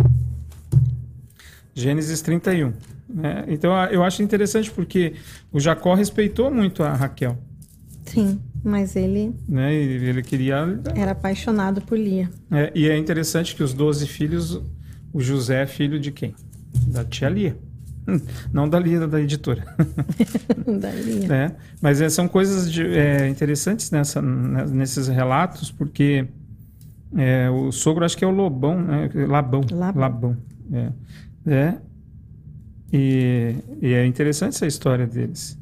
Speaker 1: Gênesis 31. Né? Então, eu acho interessante porque o Jacó respeitou muito a Raquel.
Speaker 2: Sim, mas ele...
Speaker 1: Né? Ele queria...
Speaker 2: Era apaixonado por Lia.
Speaker 1: É, e é interessante que os doze filhos, o José é filho de quem? Da tia Lia. Não da Lia, da editora.
Speaker 2: da Lia.
Speaker 1: É, mas é, são coisas de, é, interessantes nessa, nesses relatos, porque é, o sogro acho que é o Lobão, né? Labão.
Speaker 2: Labão.
Speaker 1: Labão. É. é. E, e, é interessante essa história deles.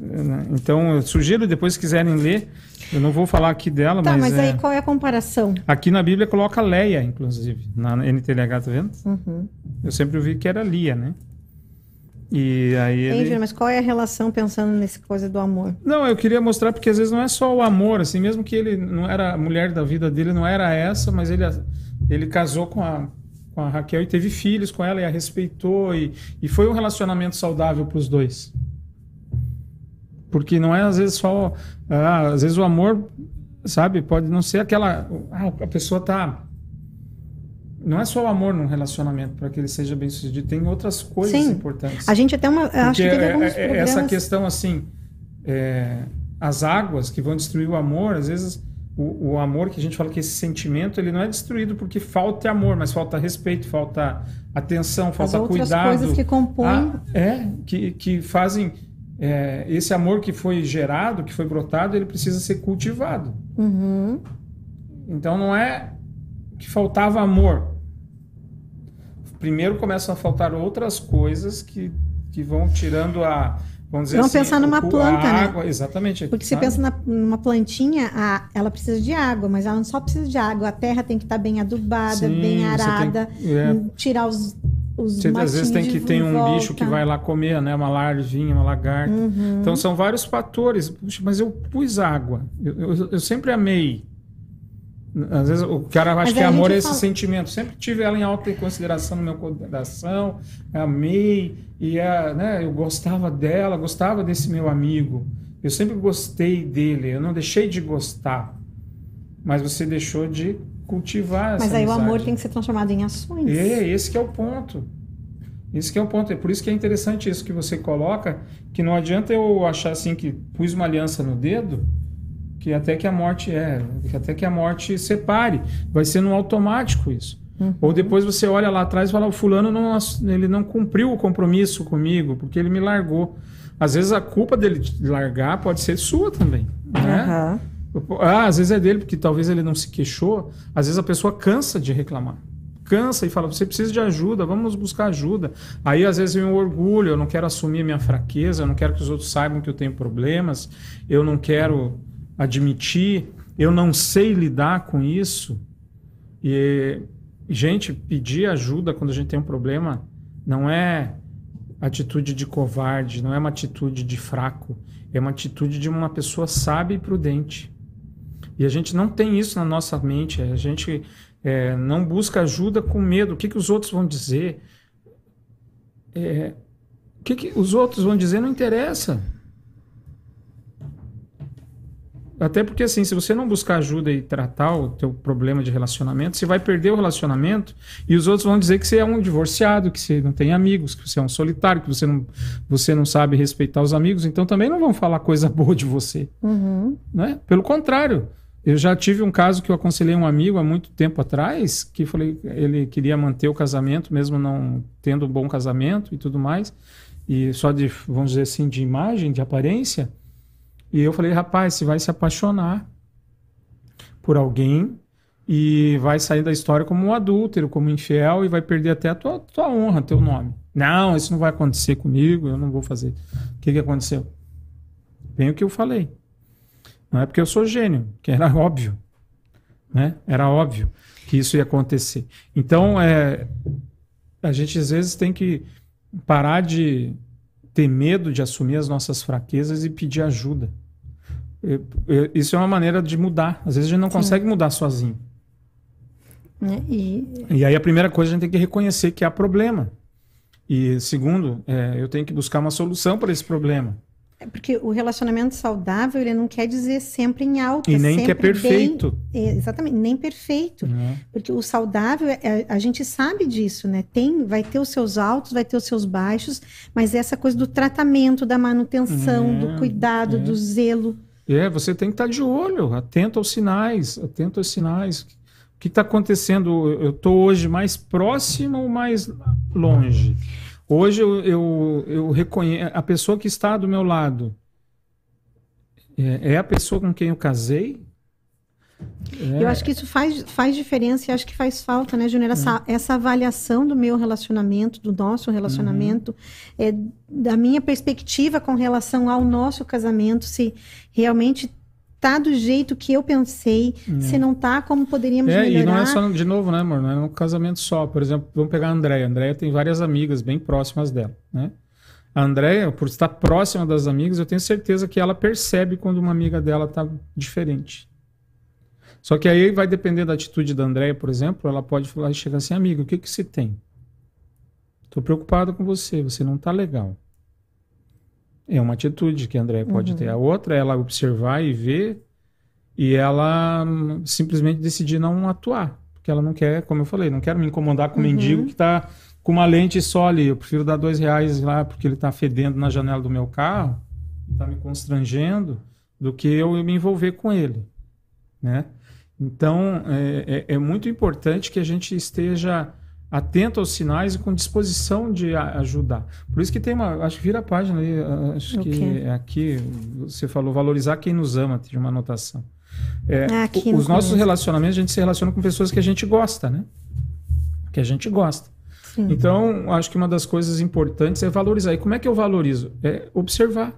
Speaker 1: Né? Então, eu sugiro, depois se quiserem ler, eu não vou falar aqui dela,
Speaker 2: tá,
Speaker 1: mas.
Speaker 2: mas
Speaker 1: é...
Speaker 2: aí qual é a comparação?
Speaker 1: Aqui na Bíblia coloca Leia, inclusive, na NTLH, tá vendo?
Speaker 2: Uhum.
Speaker 1: Eu sempre ouvi que era Lia, né? E aí ele...
Speaker 2: Entendi, mas qual é a relação pensando nesse coisa do amor?
Speaker 1: Não, eu queria mostrar porque às vezes não é só o amor, assim, mesmo que ele não era a mulher da vida dele, não era essa, mas ele, ele casou com a, com a Raquel e teve filhos com ela e a respeitou e, e foi um relacionamento saudável para os dois. Porque não é às vezes só. Ah, às vezes o amor, sabe, pode não ser aquela. Ah, a pessoa tá. Não é só o amor num relacionamento para que ele seja bem sucedido, tem outras coisas
Speaker 2: Sim.
Speaker 1: importantes.
Speaker 2: A gente até uma. Acho que
Speaker 1: é, é,
Speaker 2: programas...
Speaker 1: Essa questão assim. É, as águas que vão destruir o amor, às vezes o, o, amor que a gente fala que esse sentimento ele não é destruído porque falta amor, mas falta respeito, falta atenção, falta
Speaker 2: As outras
Speaker 1: cuidado.
Speaker 2: coisas que compõem.
Speaker 1: Ah, é, que, que fazem é, esse amor que foi gerado, que foi brotado, ele precisa ser cultivado.
Speaker 2: Uhum.
Speaker 1: Então não é que faltava amor. Primeiro começam a faltar outras coisas que, que vão tirando a. Vamos dizer
Speaker 2: Vamos
Speaker 1: assim,
Speaker 2: pensar numa planta,
Speaker 1: água,
Speaker 2: né?
Speaker 1: Exatamente.
Speaker 2: Porque se pensa na, numa plantinha, a, ela precisa de água, mas ela não só precisa de água. A terra tem que estar bem adubada,
Speaker 1: Sim,
Speaker 2: bem arada,
Speaker 1: tem, é.
Speaker 2: tirar os os
Speaker 1: Você, às vezes tem que ter um
Speaker 2: volta.
Speaker 1: bicho que vai lá comer, né? Uma larvinha, uma lagarta.
Speaker 2: Uhum.
Speaker 1: Então são vários fatores. Puxa, mas eu pus água. Eu, eu, eu, sempre amei. Às vezes o cara acha que amor é esse fala... sentimento. Sempre tive ela em alta consideração no meu coração. Amei. E é, né, eu gostava dela, gostava desse meu amigo. Eu sempre gostei dele. Eu não deixei de gostar. Mas você deixou de cultivar essa
Speaker 2: Mas aí
Speaker 1: amizade.
Speaker 2: o amor tem que ser transformado em ações.
Speaker 1: É, esse que é o ponto. Esse que é o ponto. É por isso que é interessante isso que você coloca, que não adianta eu achar assim que pus uma aliança no dedo, que até que a morte é, que até que a morte separe. Vai ser no automático isso.
Speaker 2: Uhum.
Speaker 1: Ou depois você olha lá atrás e fala, o fulano não, ele não cumpriu o compromisso comigo, porque ele me largou. Às vezes a culpa dele largar pode ser sua também. Né?
Speaker 2: Uhum.
Speaker 1: Ah, às vezes é dele, porque talvez ele não se queixou. Às vezes a pessoa cansa de reclamar. Cansa e fala: você precisa de ajuda, vamos buscar ajuda. Aí às vezes vem o orgulho: eu não quero assumir a minha fraqueza, eu não quero que os outros saibam que eu tenho problemas, eu não quero admitir, eu não sei lidar com isso. E, gente, pedir ajuda quando a gente tem um problema não é atitude de covarde, não é uma atitude de fraco, é uma atitude de uma pessoa sábia e prudente. E a gente não tem isso na nossa mente. A gente é, não busca ajuda com medo. O que, que os outros vão dizer? É, o que, que os outros vão dizer não interessa. Até porque, assim, se você não buscar ajuda e tratar o teu problema de relacionamento, você vai perder o relacionamento e os outros vão dizer que você é um divorciado, que você não tem amigos, que você é um solitário, que você não, você não sabe respeitar os amigos. Então também não vão falar coisa boa de você.
Speaker 2: Uhum.
Speaker 1: Né? Pelo contrário. Eu já tive um caso que eu aconselhei um amigo há muito tempo atrás, que falei, ele queria manter o casamento, mesmo não tendo um bom casamento e tudo mais. e só de, vamos dizer assim, de imagem, de aparência. E eu falei, rapaz, você vai se apaixonar por alguém e vai sair da história como um adúltero, como infiel e vai perder até a tua, tua honra, teu nome. Não, isso não vai acontecer comigo, eu não vou fazer. O que, que aconteceu? Bem o que eu falei. Não é porque eu sou gênio, que era óbvio. Né? Era óbvio que isso ia acontecer. Então, é, a gente às vezes tem que parar de ter medo de assumir as nossas fraquezas e pedir ajuda. Isso é uma maneira de mudar. Às vezes a gente não Sim. consegue mudar sozinho. É, e... e aí a primeira coisa a gente tem que reconhecer que há problema. E segundo, é, eu tenho que buscar uma solução para esse problema.
Speaker 2: É porque o relacionamento saudável, ele não quer dizer sempre em alta.
Speaker 1: E nem que é perfeito.
Speaker 2: Bem, é, exatamente, nem perfeito. Uhum. Porque o saudável, é, a gente sabe disso, né? Tem, vai ter os seus altos, vai ter os seus baixos, mas essa coisa do tratamento, da manutenção, do cuidado, do zelo.
Speaker 1: É, você tem que estar de olho, atento aos sinais, atento aos sinais. O que está acontecendo? Eu estou hoje mais próximo ou mais longe? Hoje eu, eu, eu reconheço a pessoa que está do meu lado é, é a pessoa com quem eu casei.
Speaker 2: É... Eu acho que isso faz, faz diferença e acho que faz falta, né, Júnior? Essa, é. essa avaliação do meu relacionamento, do nosso relacionamento, uhum. é, da minha perspectiva com relação ao nosso casamento, se realmente tá do jeito que eu pensei, é. se não tá, como poderíamos é, melhorar.
Speaker 1: E não é só, de novo, né, amor? Não é um casamento só. Por exemplo, vamos pegar a Andréia. A Andréia tem várias amigas bem próximas dela, né? A Andréia, por estar próxima das amigas, eu tenho certeza que ela percebe quando uma amiga dela tá diferente. Só que aí vai depender da atitude da Andréia, por exemplo, ela pode falar e chegar assim, amigo, o que que se tem? Estou preocupado com você, você não tá legal. É uma atitude que a André pode uhum. ter. A outra é ela observar e ver e ela hum, simplesmente decidir não atuar. Porque ela não quer, como eu falei, não quero me incomodar com o uhum. mendigo que está com uma lente só ali. Eu prefiro dar dois reais lá porque ele está fedendo na janela do meu carro, está me constrangendo, do que eu me envolver com ele. Né? Então, é, é, é muito importante que a gente esteja atento aos sinais e com disposição de ajudar. Por isso que tem uma, acho que vira a página ali, acho okay. que é aqui você falou valorizar quem nos ama, tem uma anotação. É, ah, os nossos relacionamentos a gente se relaciona com pessoas que a gente gosta, né? Que a gente gosta. Sim. Então, acho que uma das coisas importantes é valorizar. E como é que eu valorizo? É observar.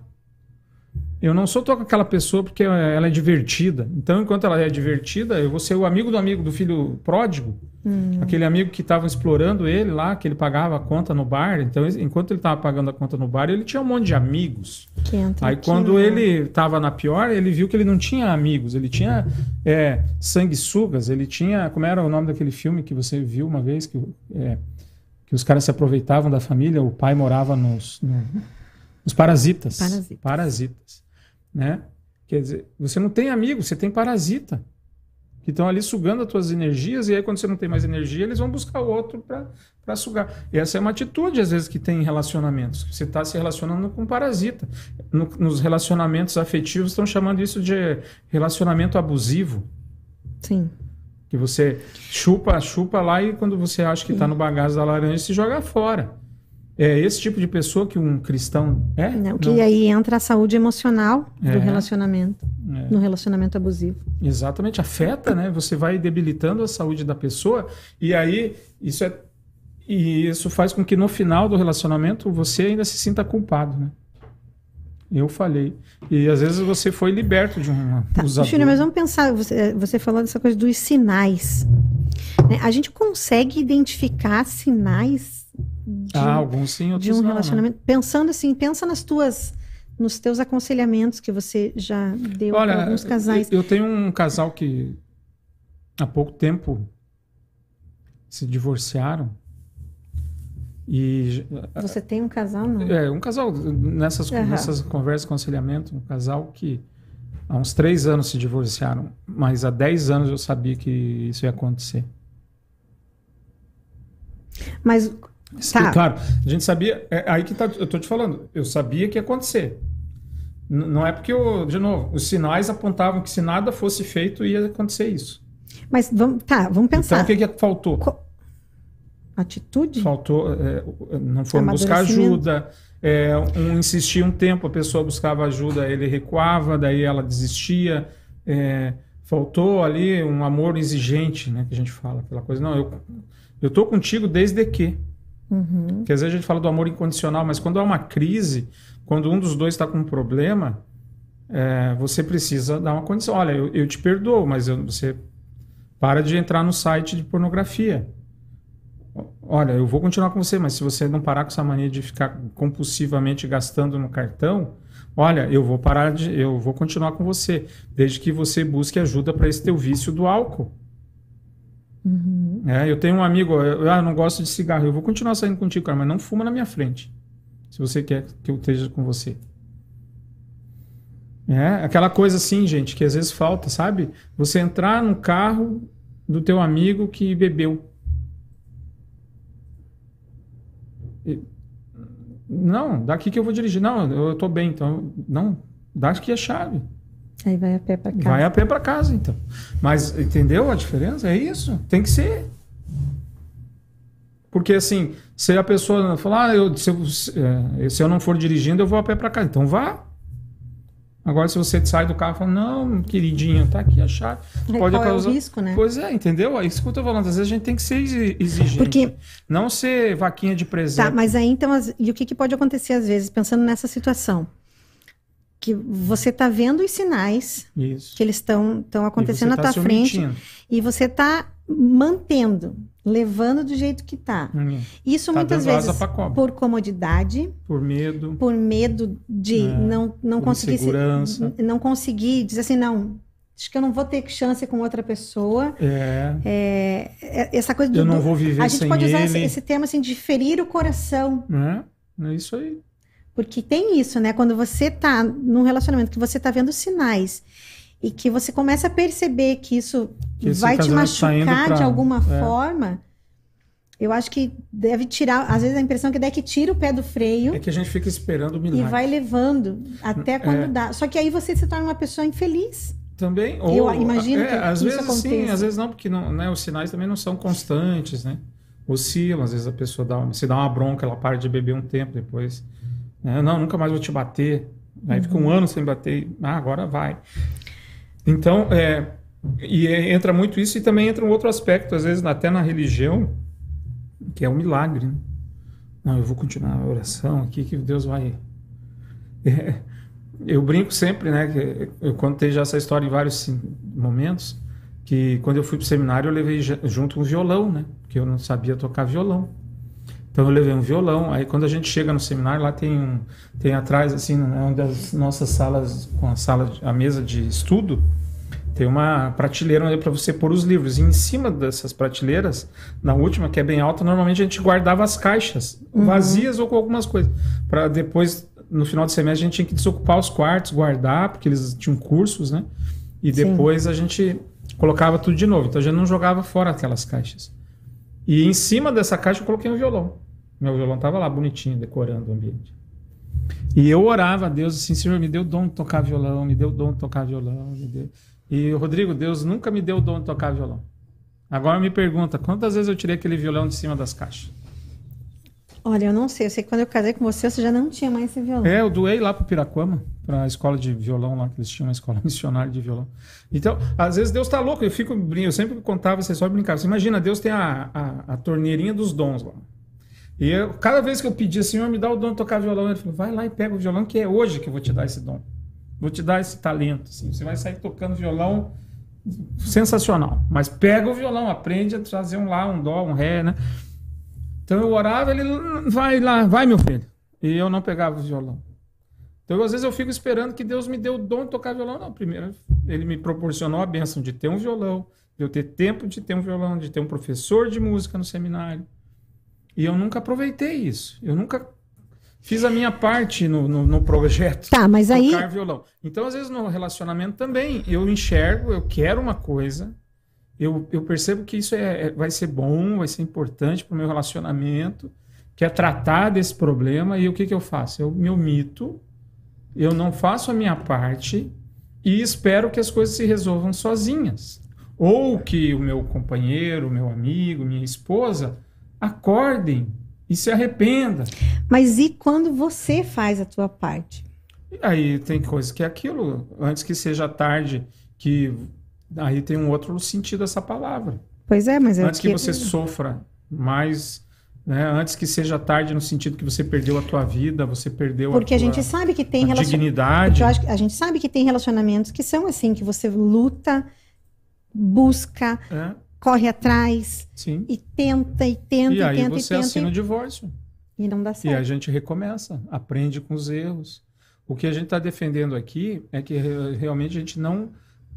Speaker 1: Eu não sou com aquela pessoa porque ela é divertida. Então, enquanto ela é divertida, eu vou ser o amigo do amigo do filho pródigo. Hum. Aquele amigo que estava explorando ele lá, que ele pagava a conta no bar. Então, enquanto ele estava pagando a conta no bar, ele tinha um monte de amigos. Aí, quando né? ele estava na pior, ele viu que ele não tinha amigos. Ele tinha é, sanguessugas. Ele tinha... Como era o nome daquele filme que você viu uma vez? Que, é, que os caras se aproveitavam da família. O pai morava nos... No, nos parasitas. Parasitas. Parasitas né? Quer dizer, você não tem amigo, você tem parasita que estão ali sugando as tuas energias e aí quando você não tem mais energia eles vão buscar outro para sugar. E essa é uma atitude às vezes que tem em relacionamentos. Você está se relacionando com um parasita. No, nos relacionamentos afetivos estão chamando isso de relacionamento abusivo.
Speaker 2: Sim.
Speaker 1: Que você chupa, chupa lá e quando você acha que está no bagaço da laranja se joga fora. É esse tipo de pessoa que um cristão é?
Speaker 2: Não, que Não. aí entra a saúde emocional do é. relacionamento, é. no relacionamento abusivo.
Speaker 1: Exatamente, afeta, né? Você vai debilitando a saúde da pessoa e aí isso é e isso faz com que no final do relacionamento você ainda se sinta culpado, né? Eu falei. E às vezes você foi liberto de um
Speaker 2: tá.
Speaker 1: abusador.
Speaker 2: mas vamos pensar, você, você falou dessa coisa dos sinais. Né? A gente consegue identificar sinais
Speaker 1: de, ah, alguns sim, outros
Speaker 2: de um
Speaker 1: não,
Speaker 2: relacionamento. Né? Pensando assim, pensa nas tuas nos teus aconselhamentos que você já deu
Speaker 1: para
Speaker 2: alguns casais.
Speaker 1: Eu tenho um casal que há pouco tempo se divorciaram. E
Speaker 2: você tem um casal, não?
Speaker 1: É, um casal nessas uhum. nessas conversas, aconselhamento, um casal que há uns três anos se divorciaram, mas há dez anos eu sabia que isso ia acontecer.
Speaker 2: Mas
Speaker 1: Tá. Claro, a gente sabia. É aí que tá, eu tô te falando. Eu sabia que ia acontecer. N não é porque, eu, de novo, os sinais apontavam que se nada fosse feito ia acontecer isso.
Speaker 2: Mas vamos, tá, vamos pensar.
Speaker 1: Então o que, que faltou? Co
Speaker 2: Atitude?
Speaker 1: Faltou. É, não foram buscar ajuda. é, um insistia um tempo, a pessoa buscava ajuda, ele recuava, daí ela desistia. É, faltou ali um amor exigente, né? Que a gente fala, aquela coisa. Não, eu, eu tô contigo desde que. Uhum. Porque às vezes a gente fala do amor incondicional, mas quando há uma crise, quando um dos dois está com um problema, é, você precisa dar uma condição. Olha, eu, eu te perdoo, mas eu, você para de entrar no site de pornografia. Olha, eu vou continuar com você, mas se você não parar com essa mania de ficar compulsivamente gastando no cartão, olha, eu vou parar de, eu vou continuar com você, desde que você busque ajuda para esse teu vício do álcool. Uhum. É, eu tenho um amigo, eu, ah, não gosto de cigarro, eu vou continuar saindo contigo, cara, mas não fuma na minha frente, se você quer que eu esteja com você. É, aquela coisa assim, gente, que às vezes falta, sabe? Você entrar no carro do teu amigo que bebeu. Não, daqui que eu vou dirigir. Não, eu tô bem, então. Não, dá aqui a chave.
Speaker 2: Aí vai a pé para casa.
Speaker 1: Vai a pé para casa, então. Mas entendeu a diferença? É isso. Tem que ser. Porque assim, se a pessoa falar, ah, eu, se, eu, é, se eu não for dirigindo, eu vou a pé para casa. Então vá. Agora, se você sai do carro e fala, não, queridinho, tá aqui a chave.
Speaker 2: Pode causar... é o risco, né?
Speaker 1: Pois é, entendeu? É isso que eu tô falando. Às vezes a gente tem que ser exigente. Porque... Não ser vaquinha de presente.
Speaker 2: Tá, mas aí então, e o que, que pode acontecer às vezes, pensando nessa situação? Que você está vendo os sinais isso. que eles estão acontecendo na tá tua frente e você está mantendo, levando do jeito que está. Hum. Isso tá muitas vezes por comodidade,
Speaker 1: por medo,
Speaker 2: por medo de é, não não conseguir se, não conseguir dizer assim não acho que eu não vou ter chance com outra pessoa. É. é, é essa coisa
Speaker 1: de. Eu não vou viver
Speaker 2: A gente pode usar esse, esse, termo assim de ferir o coração.
Speaker 1: É, é isso aí.
Speaker 2: Porque tem isso, né? Quando você tá num relacionamento que você tá vendo sinais e que você começa a perceber que isso que vai te tá machucar pra... de alguma é. forma, eu acho que deve tirar, às vezes a impressão é que deve que tira o pé do freio.
Speaker 1: É que a gente fica esperando o milagre.
Speaker 2: E vai levando até quando é. dá. Só que aí você se torna uma pessoa infeliz.
Speaker 1: Também.
Speaker 2: Ou, eu imagino é, que,
Speaker 1: às
Speaker 2: que
Speaker 1: vezes sim, às vezes não, porque não, né, os sinais também não são constantes, né? Oscilam, às vezes a pessoa dá uma, se dá uma bronca, ela para de beber um tempo depois. Né? Não, nunca mais vou te bater. Aí uhum. fica um ano sem bater. Ah, agora vai. Então, é, e é, entra muito isso e também entra um outro aspecto, às vezes até na religião, que é o milagre. Né? Não, eu vou continuar a oração aqui que Deus vai. É, eu brinco sempre, né? Que eu contei já essa história em vários momentos, que quando eu fui para o seminário eu levei junto um violão, né? Porque eu não sabia tocar violão. Então eu levei um violão. Aí quando a gente chega no seminário, lá tem um, tem atrás assim, né, uma das nossas salas com a sala, a mesa de estudo, tem uma prateleira para você pôr os livros. E em cima dessas prateleiras, na última, que é bem alta, normalmente a gente guardava as caixas, uhum. vazias ou com algumas coisas. Para depois, no final do semestre, a gente tinha que desocupar os quartos, guardar, porque eles tinham cursos, né? E depois Sim. a gente colocava tudo de novo. Então a gente não jogava fora aquelas caixas. E em cima dessa caixa eu coloquei um violão. Meu violão estava lá bonitinho, decorando o ambiente. E eu orava a Deus assim, Senhor, me deu o dom de tocar violão, me deu o dom de tocar violão, me deu... E, Rodrigo, Deus nunca me deu o dom de tocar violão. Agora me pergunta, quantas vezes eu tirei aquele violão de cima das caixas?
Speaker 2: Olha, eu não sei. Eu sei que quando eu casei com você, você já não tinha mais esse violão.
Speaker 1: É, eu doei lá para Piraquama, para a escola de violão lá, que eles tinham uma escola missionária de violão. Então, às vezes Deus está louco. Eu fico eu sempre contava, você só brincava. Você imagina, Deus tem a, a, a torneirinha dos dons lá. E eu, cada vez que eu pedia, Senhor, me dá o dom de tocar violão, ele falou, vai lá e pega o violão, que é hoje que eu vou te dar esse dom. Vou te dar esse talento. Assim. Você vai sair tocando violão sensacional. Mas pega o violão, aprende a fazer um lá, um dó, um ré, né? Então eu orava, ele vai lá, vai meu filho. E eu não pegava o violão. Então às vezes eu fico esperando que Deus me dê o dom de tocar violão. Não, primeiro ele me proporcionou a benção de ter um violão, de eu ter tempo de ter um violão, de ter um professor de música no seminário. E eu nunca aproveitei isso. Eu nunca Fiz a minha parte no, no, no projeto.
Speaker 2: Tá, mas aí.
Speaker 1: violão. Então, às vezes, no relacionamento também, eu enxergo, eu quero uma coisa, eu, eu percebo que isso é, é vai ser bom, vai ser importante para o meu relacionamento, que é tratar desse problema, e o que, que eu faço? Eu me omito, eu não faço a minha parte e espero que as coisas se resolvam sozinhas. Ou que o meu companheiro, meu amigo, minha esposa acordem e se arrependa.
Speaker 2: Mas e quando você faz a tua parte?
Speaker 1: Aí tem coisas que é aquilo, antes que seja tarde, que aí tem um outro sentido essa palavra.
Speaker 2: Pois é, mas é
Speaker 1: antes que... que você sofra mais né? Antes que seja tarde no sentido que você perdeu a tua vida, você perdeu
Speaker 2: Porque
Speaker 1: a,
Speaker 2: tua, a gente sabe que tem
Speaker 1: relacion... dignidade.
Speaker 2: acho a gente sabe que tem relacionamentos que são assim, que você luta, busca, é. corre atrás
Speaker 1: Sim.
Speaker 2: e tenta e tenta
Speaker 1: e,
Speaker 2: e
Speaker 1: aí
Speaker 2: tenta
Speaker 1: você
Speaker 2: e tenta.
Speaker 1: assina o divórcio.
Speaker 2: E não dá certo.
Speaker 1: E a gente recomeça, aprende com os erros. O que a gente está defendendo aqui é que realmente a gente não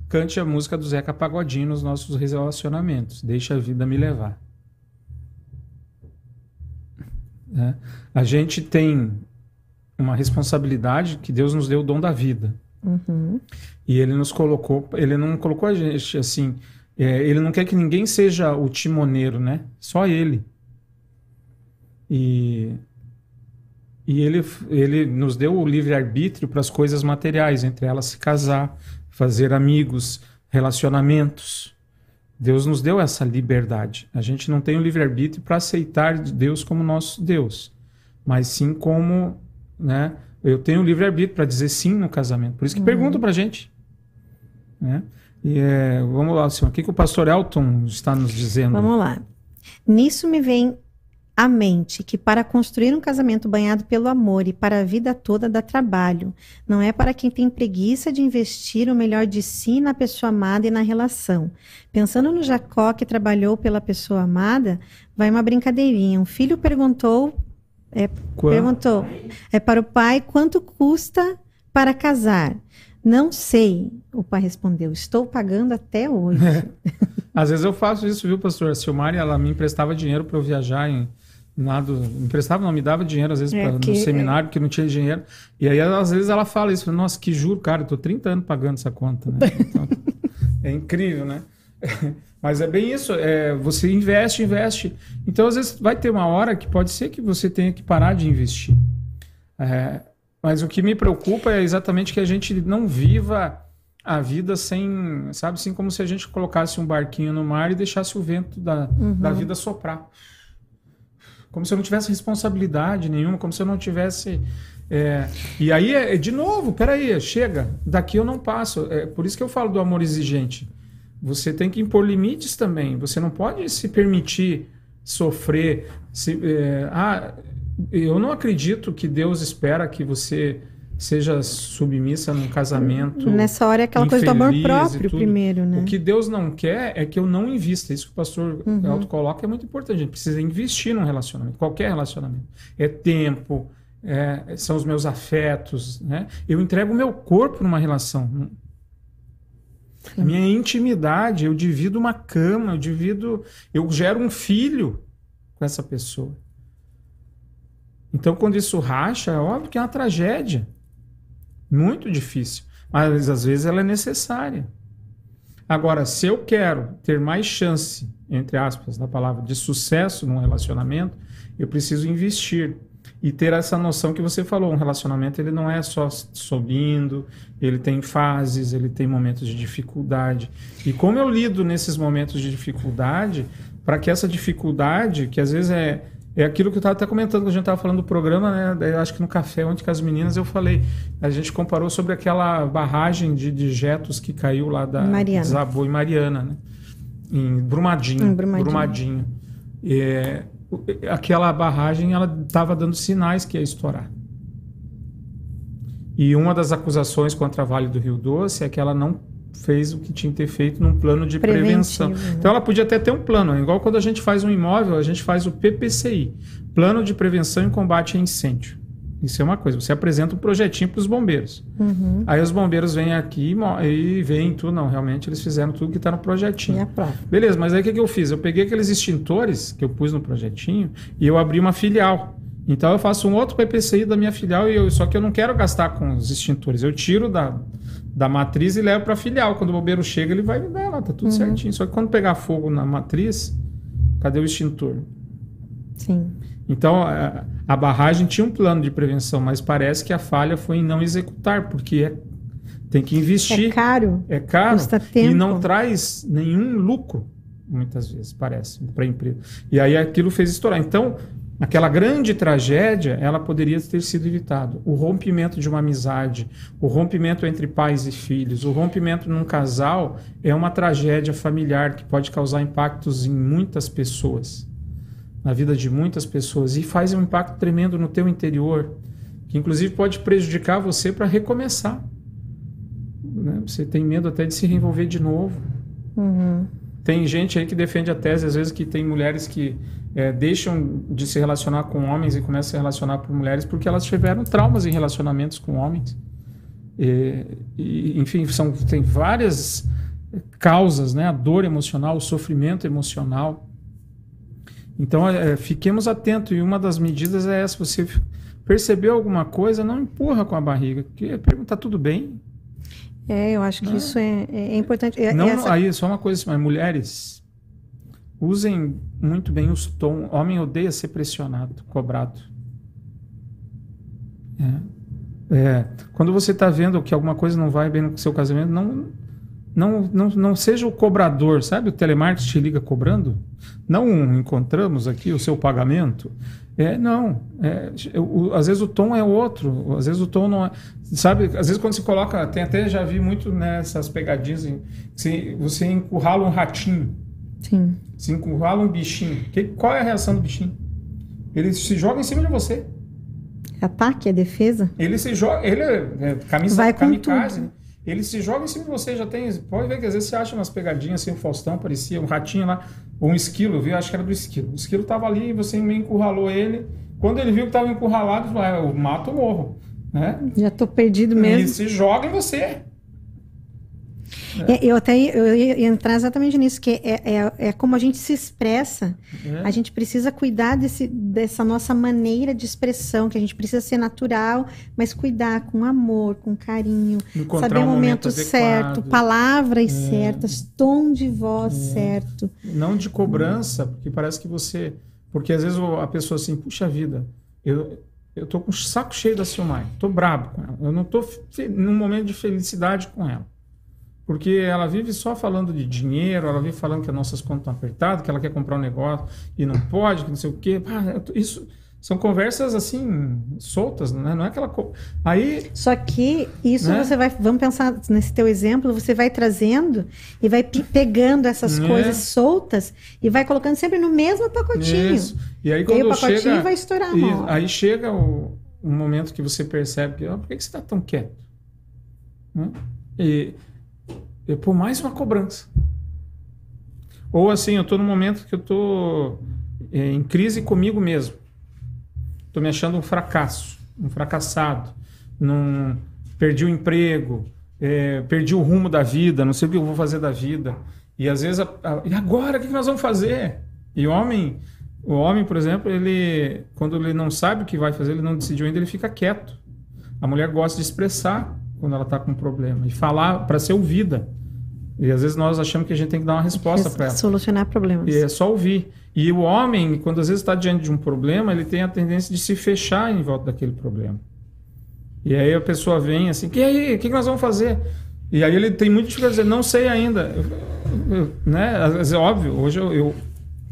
Speaker 1: cante a música do Zeca Pagodinho nos nossos relacionamentos. Deixa a vida me levar. Né? A gente tem uma responsabilidade que Deus nos deu o dom da vida.
Speaker 2: Uhum.
Speaker 1: E ele nos colocou, ele não colocou a gente assim, é, ele não quer que ninguém seja o timoneiro, né? Só ele. E, e ele, ele nos deu o livre-arbítrio para as coisas materiais, entre elas se casar, fazer amigos, relacionamentos. Deus nos deu essa liberdade. A gente não tem o livre-arbítrio para aceitar Deus como nosso Deus, mas sim como, né? Eu tenho o livre-arbítrio para dizer sim no casamento. Por isso que uhum. perguntam para a gente. Né? E é, vamos lá, senhor. O que, que o pastor Elton está nos dizendo?
Speaker 2: Vamos lá. Nisso me vem a mente que para construir um casamento banhado pelo amor e para a vida toda dá trabalho. Não é para quem tem preguiça de investir o melhor de si na pessoa amada e na relação. Pensando no Jacó que trabalhou pela pessoa amada, vai uma brincadeirinha. Um filho perguntou, é, perguntou é para o pai quanto custa para casar. Não sei, o pai respondeu. Estou pagando até hoje. É.
Speaker 1: Às vezes eu faço isso, viu, pastor? A Silmari, ela me emprestava dinheiro para eu viajar em Nada, emprestava, não me dava dinheiro às vezes é, pra, que, no seminário, porque não tinha dinheiro. E aí, às vezes, ela fala isso: Nossa, que juro, cara, eu tô 30 anos pagando essa conta. Né? Então, é incrível, né? Mas é bem isso: é, você investe, investe. Então, às vezes, vai ter uma hora que pode ser que você tenha que parar de investir. É, mas o que me preocupa é exatamente que a gente não viva a vida sem, sabe, assim como se a gente colocasse um barquinho no mar e deixasse o vento da, uhum. da vida soprar como se eu não tivesse responsabilidade nenhuma, como se eu não tivesse. É... E aí, é, de novo, peraí, chega, daqui eu não passo. É por isso que eu falo do amor exigente. Você tem que impor limites também. Você não pode se permitir sofrer. Se, é... ah, eu não acredito que Deus espera que você seja submissa num casamento.
Speaker 2: Nessa hora é aquela coisa do amor próprio primeiro, né?
Speaker 1: O que Deus não quer é que eu não invista. Isso que o pastor uhum. Alto coloca é muito importante. A gente precisa investir num relacionamento, qualquer relacionamento. É tempo, é, são os meus afetos, né? Eu entrego o meu corpo numa relação. A minha intimidade, eu divido uma cama, eu divido, eu gero um filho com essa pessoa. Então, quando isso racha, é óbvio que é uma tragédia. Muito difícil. Mas às vezes ela é necessária. Agora, se eu quero ter mais chance, entre aspas, da palavra, de sucesso num relacionamento, eu preciso investir e ter essa noção que você falou, um relacionamento ele não é só subindo, ele tem fases, ele tem momentos de dificuldade. E como eu lido nesses momentos de dificuldade, para que essa dificuldade, que às vezes é é aquilo que eu estava até comentando quando a gente estava falando do programa, né? Eu acho que no café ontem com as meninas eu falei. A gente comparou sobre aquela barragem de dejetos que caiu lá da
Speaker 2: Mariana.
Speaker 1: Desabou em Mariana, né? Em Brumadinho. Em Brumadinho. Brumadinho. É, aquela barragem ela estava dando sinais que ia estourar. E uma das acusações contra a Vale do Rio Doce é que ela não fez o que tinha que ter feito num plano de prevenção. Né? Então ela podia até ter um plano, é igual quando a gente faz um imóvel, a gente faz o PPCI, Plano de Prevenção e Combate a Incêndio. Isso é uma coisa, você apresenta um projetinho para os bombeiros.
Speaker 2: Uhum.
Speaker 1: Aí os bombeiros vêm aqui e veem tudo, não, realmente eles fizeram tudo que está no projetinho.
Speaker 2: É
Speaker 1: Beleza, mas aí o que, que eu fiz? Eu peguei aqueles extintores que eu pus no projetinho e eu abri uma filial. Então eu faço um outro PPCI da minha filial e eu, só que eu não quero gastar com os extintores. Eu tiro da, da matriz e levo para a filial. Quando o bombeiro chega, ele vai me dar lá, tá tudo uhum. certinho. Só que quando pegar fogo na matriz, cadê o extintor?
Speaker 2: Sim.
Speaker 1: Então, a, a barragem tinha um plano de prevenção, mas parece que a falha foi em não executar, porque é, tem que investir.
Speaker 2: É caro.
Speaker 1: É caro.
Speaker 2: Custa tempo.
Speaker 1: E não traz nenhum lucro, muitas vezes, parece, para a empresa. E aí aquilo fez estourar. Então, Aquela grande tragédia, ela poderia ter sido evitada. O rompimento de uma amizade, o rompimento entre pais e filhos, o rompimento num casal é uma tragédia familiar que pode causar impactos em muitas pessoas, na vida de muitas pessoas e faz um impacto tremendo no teu interior, que inclusive pode prejudicar você para recomeçar. Né? Você tem medo até de se reenvolver de novo. Uhum. Tem gente aí que defende a tese, às vezes, que tem mulheres que é, deixam de se relacionar com homens e começam a se relacionar com mulheres porque elas tiveram traumas em relacionamentos com homens. E, e, enfim, são, tem várias causas, né? A dor emocional, o sofrimento emocional. Então, é, fiquemos atentos. E uma das medidas é essa: você percebeu alguma coisa, não empurra com a barriga. Porque pergunta, tudo bem?
Speaker 2: É, eu acho que não. isso é, é, é importante. É,
Speaker 1: não, essa... aí, só uma coisa, mas mulheres, usem muito bem os tons. Homem odeia ser pressionado, cobrado. É. é. Quando você está vendo que alguma coisa não vai bem no seu casamento, não, não, não, não seja o cobrador, sabe? O telemarketing te liga cobrando. Não encontramos aqui o seu pagamento. É, não. É, às vezes o tom é outro. Às vezes o tom não é. Sabe? Às vezes quando se coloca. Tem até já vi muito nessas pegadinhas. Em, se você encurrala um ratinho.
Speaker 2: Sim.
Speaker 1: Se encurrala um bichinho. Que, qual é a reação do bichinho? Ele se joga em cima de você.
Speaker 2: Ataque, é defesa?
Speaker 1: Ele se joga. Ele é, é camisa, Vai kamikaze. Tudo. Ele se joga em cima de você, já tem. Pode ver que às vezes você acha umas pegadinhas assim, o Faustão parecia, um ratinho lá, ou um esquilo, viu? Acho que era do esquilo. O esquilo tava ali, você meio encurralou ele. Quando ele viu que tava encurralado, ele falou: ah, eu mato ou morro. Né?
Speaker 2: Já tô perdido mesmo. E
Speaker 1: se joga em você.
Speaker 2: É. Eu até eu ia entrar exatamente nisso, que é, é, é como a gente se expressa. É. A gente precisa cuidar desse, dessa nossa maneira de expressão, que a gente precisa ser natural, mas cuidar com amor, com carinho, Encontrar saber o momento, momento certo, palavras é. certas, tom de voz é. certo.
Speaker 1: Não de cobrança, porque parece que você. Porque às vezes a pessoa assim, puxa vida, eu, eu tô com o saco cheio da Silmar, tô brabo com ela, eu não tô num momento de felicidade com ela. Porque ela vive só falando de dinheiro, ela vive falando que as nossas contas estão apertadas, que ela quer comprar um negócio e não pode, que não sei o quê. Ah, isso são conversas assim soltas, né? Não é aquela co... aí.
Speaker 2: Só que isso né? você vai, vamos pensar nesse teu exemplo, você vai trazendo e vai pegando essas é. coisas soltas e vai colocando sempre no mesmo pacotinho. Isso.
Speaker 1: E aí quando e
Speaker 2: o pacotinho
Speaker 1: chega,
Speaker 2: vai estourar.
Speaker 1: E, aí chega o, um momento que você percebe que, oh, por que, que você está tão quieto? Né? E eu mais uma cobrança. Ou assim, eu estou num momento que eu estou é, em crise comigo mesmo. Estou me achando um fracasso, um fracassado. Num, perdi o emprego, é, perdi o rumo da vida, não sei o que eu vou fazer da vida. E às vezes, a, a, e agora, o que nós vamos fazer? E o homem, o homem, por exemplo, ele, quando ele não sabe o que vai fazer, ele não decidiu ainda, ele fica quieto. A mulher gosta de expressar quando ela está com um problema e falar para ser ouvida. E às vezes nós achamos que a gente tem que dar uma resposta para ela.
Speaker 2: Solucionar problemas.
Speaker 1: E é só ouvir. E o homem, quando às vezes está diante de um problema, ele tem a tendência de se fechar em volta daquele problema. E aí a pessoa vem assim, e aí, o que nós vamos fazer? E aí ele tem muito dificuldade de dizer, não sei ainda. Eu, eu, né? É óbvio, hoje eu, eu,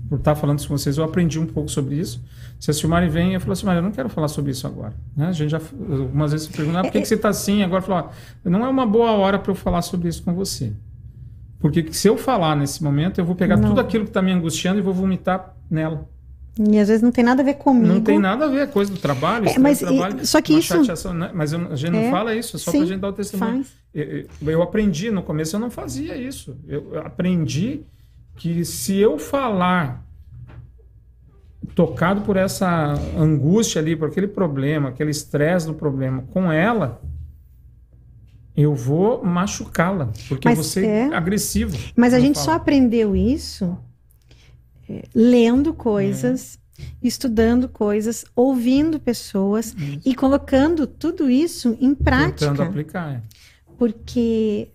Speaker 1: por estar falando isso com vocês, eu aprendi um pouco sobre isso. Se a Silmari vem e falou assim, mas eu não quero falar sobre isso agora. Né? A gente já algumas vezes se pergunta, ah, por que, que você está assim? Agora fala, não é uma boa hora para eu falar sobre isso com você. Porque se eu falar nesse momento, eu vou pegar não. tudo aquilo que está me angustiando e vou vomitar nela.
Speaker 2: E às vezes não tem nada a ver comigo.
Speaker 1: Não tem nada a ver, é coisa do trabalho.
Speaker 2: É, mas, trabalho, e, só que isso.
Speaker 1: Chateação, né? Mas eu, a gente é, não fala isso, é só para a gente dar o testemunho. Eu, eu, aprendi, no começo eu não fazia isso. Eu aprendi que se eu falar tocado por essa angústia ali, por aquele problema, aquele estresse do problema com ela, eu vou machucá-la, porque Mas você é, é agressivo.
Speaker 2: Mas a gente fala. só aprendeu isso é, lendo coisas, é. estudando coisas, ouvindo pessoas isso. e colocando tudo isso em prática.
Speaker 1: Tentando aplicar. É.
Speaker 2: Porque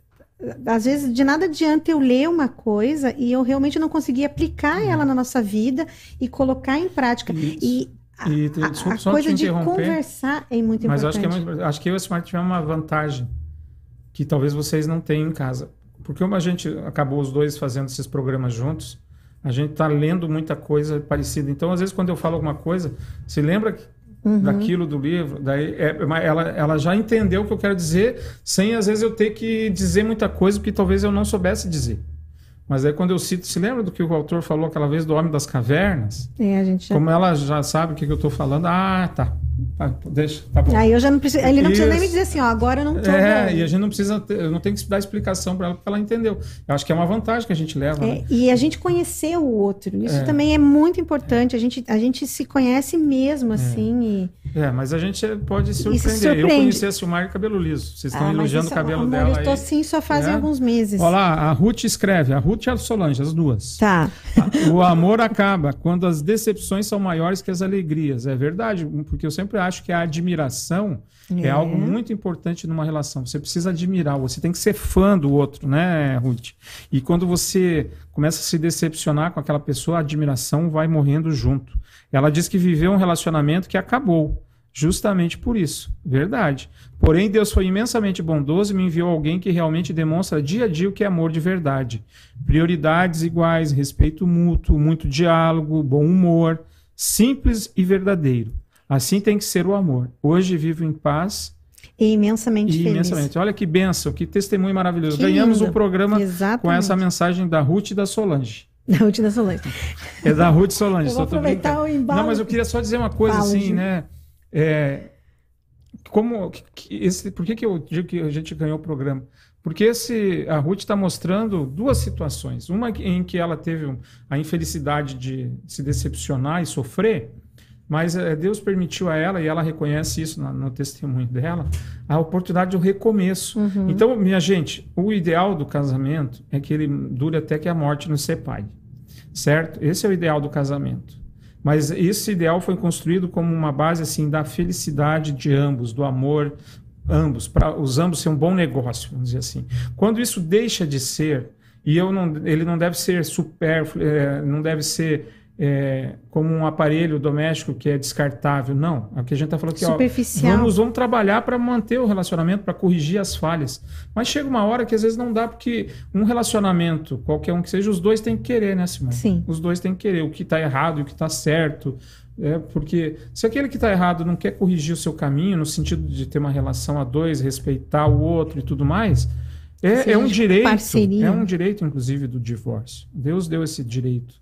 Speaker 2: às vezes de nada adianta eu ler uma coisa e eu realmente não conseguir aplicar ela na nossa vida e colocar em prática. Isso. E a, e, desculpa, a, a coisa de conversar é muito
Speaker 1: mas
Speaker 2: importante. Mas
Speaker 1: acho que, é muito, acho que eu e o Smart tivemos uma vantagem que talvez vocês não tenham em casa. Porque como a gente acabou os dois fazendo esses programas juntos, A gente está lendo muita coisa parecida. Então, às vezes, quando eu falo alguma coisa, se lembra uhum. daquilo do livro, daí é, ela, ela já entendeu o que eu quero dizer, sem às vezes eu ter que dizer muita coisa que talvez eu não soubesse dizer. Mas aí quando eu cito, se lembra do que o autor falou aquela vez do Homem das Cavernas?
Speaker 2: É, a gente já...
Speaker 1: Como ela já sabe o que, que eu estou falando, ah, tá. Ah, deixa, tá bom.
Speaker 2: Aí eu já não preciso, ele não Isso. precisa nem me dizer assim, ó, agora eu não tô.
Speaker 1: É, bom. e a gente não precisa, ter, eu não tenho que dar explicação para ela porque ela entendeu. Eu acho que é uma vantagem que a gente leva. É,
Speaker 2: né? E a gente conhecer o outro, isso é. também é muito importante. A gente, a gente se conhece mesmo é. assim. E...
Speaker 1: É, mas a gente pode se surpreender. Eu conheci a Silmar cabelo liso. Vocês estão ah, elogiando o cabelo amor, dela. Eu
Speaker 2: tô sim, só fazem é. alguns meses.
Speaker 1: Olha lá, a Ruth escreve, a Ruth e a Solange, as duas.
Speaker 2: Tá.
Speaker 1: O amor acaba quando as decepções são maiores que as alegrias. É verdade, porque eu sempre acho que a admiração é, é algo muito importante numa relação. Você precisa admirar, você tem que ser fã do outro, né, Ruth? E quando você começa a se decepcionar com aquela pessoa, a admiração vai morrendo junto. Ela diz que viveu um relacionamento que acabou. Justamente por isso. Verdade. Porém, Deus foi imensamente bondoso e me enviou alguém que realmente demonstra dia a dia o que é amor de verdade. Prioridades iguais, respeito mútuo, muito diálogo, bom humor, simples e verdadeiro. Assim tem que ser o amor. Hoje vivo em paz.
Speaker 2: E imensamente e feliz.
Speaker 1: Imensamente. Olha que benção, que testemunho maravilhoso. Que Ganhamos o programa Exatamente. com essa mensagem da Ruth e da Solange.
Speaker 2: Da Ruth e da Solange.
Speaker 1: É da Ruth e Solange.
Speaker 2: Eu vou aproveitar o embalo.
Speaker 1: Não, mas eu queria só dizer uma coisa assim, né? É, como, que, esse, por que, que eu digo que a gente ganhou o programa? Porque esse, a Ruth está mostrando duas situações. Uma em que ela teve a infelicidade de se decepcionar e sofrer, mas é, Deus permitiu a ela, e ela reconhece isso no, testemunho dela, a oportunidade do recomeço. Uhum. Então, minha gente, o ideal do casamento é que ele dure até que a morte nos separe. Certo? Esse é o ideal do casamento. Mas esse ideal foi construído como uma base assim da felicidade de ambos, do amor ambos, para os ambos ser um bom negócio, vamos dizer assim. Quando isso deixa de ser, e eu não, ele não deve ser supérfluo, é, não deve ser é, como um aparelho doméstico que é descartável. Não. Aqui a gente está falando que. Ó, vamos, vamos trabalhar para manter o relacionamento, para corrigir as falhas. Mas chega uma hora que às vezes não dá, porque um relacionamento, qualquer um que seja, os dois têm que querer, né, Simone?
Speaker 2: Sim.
Speaker 1: Os dois têm que querer o que está errado e o que está certo. É, porque se aquele que está errado não quer corrigir o seu caminho, no sentido de ter uma relação a dois, respeitar o outro e tudo mais, é, é um direito.
Speaker 2: Parceria.
Speaker 1: É um direito, inclusive, do divórcio. Deus deu esse direito.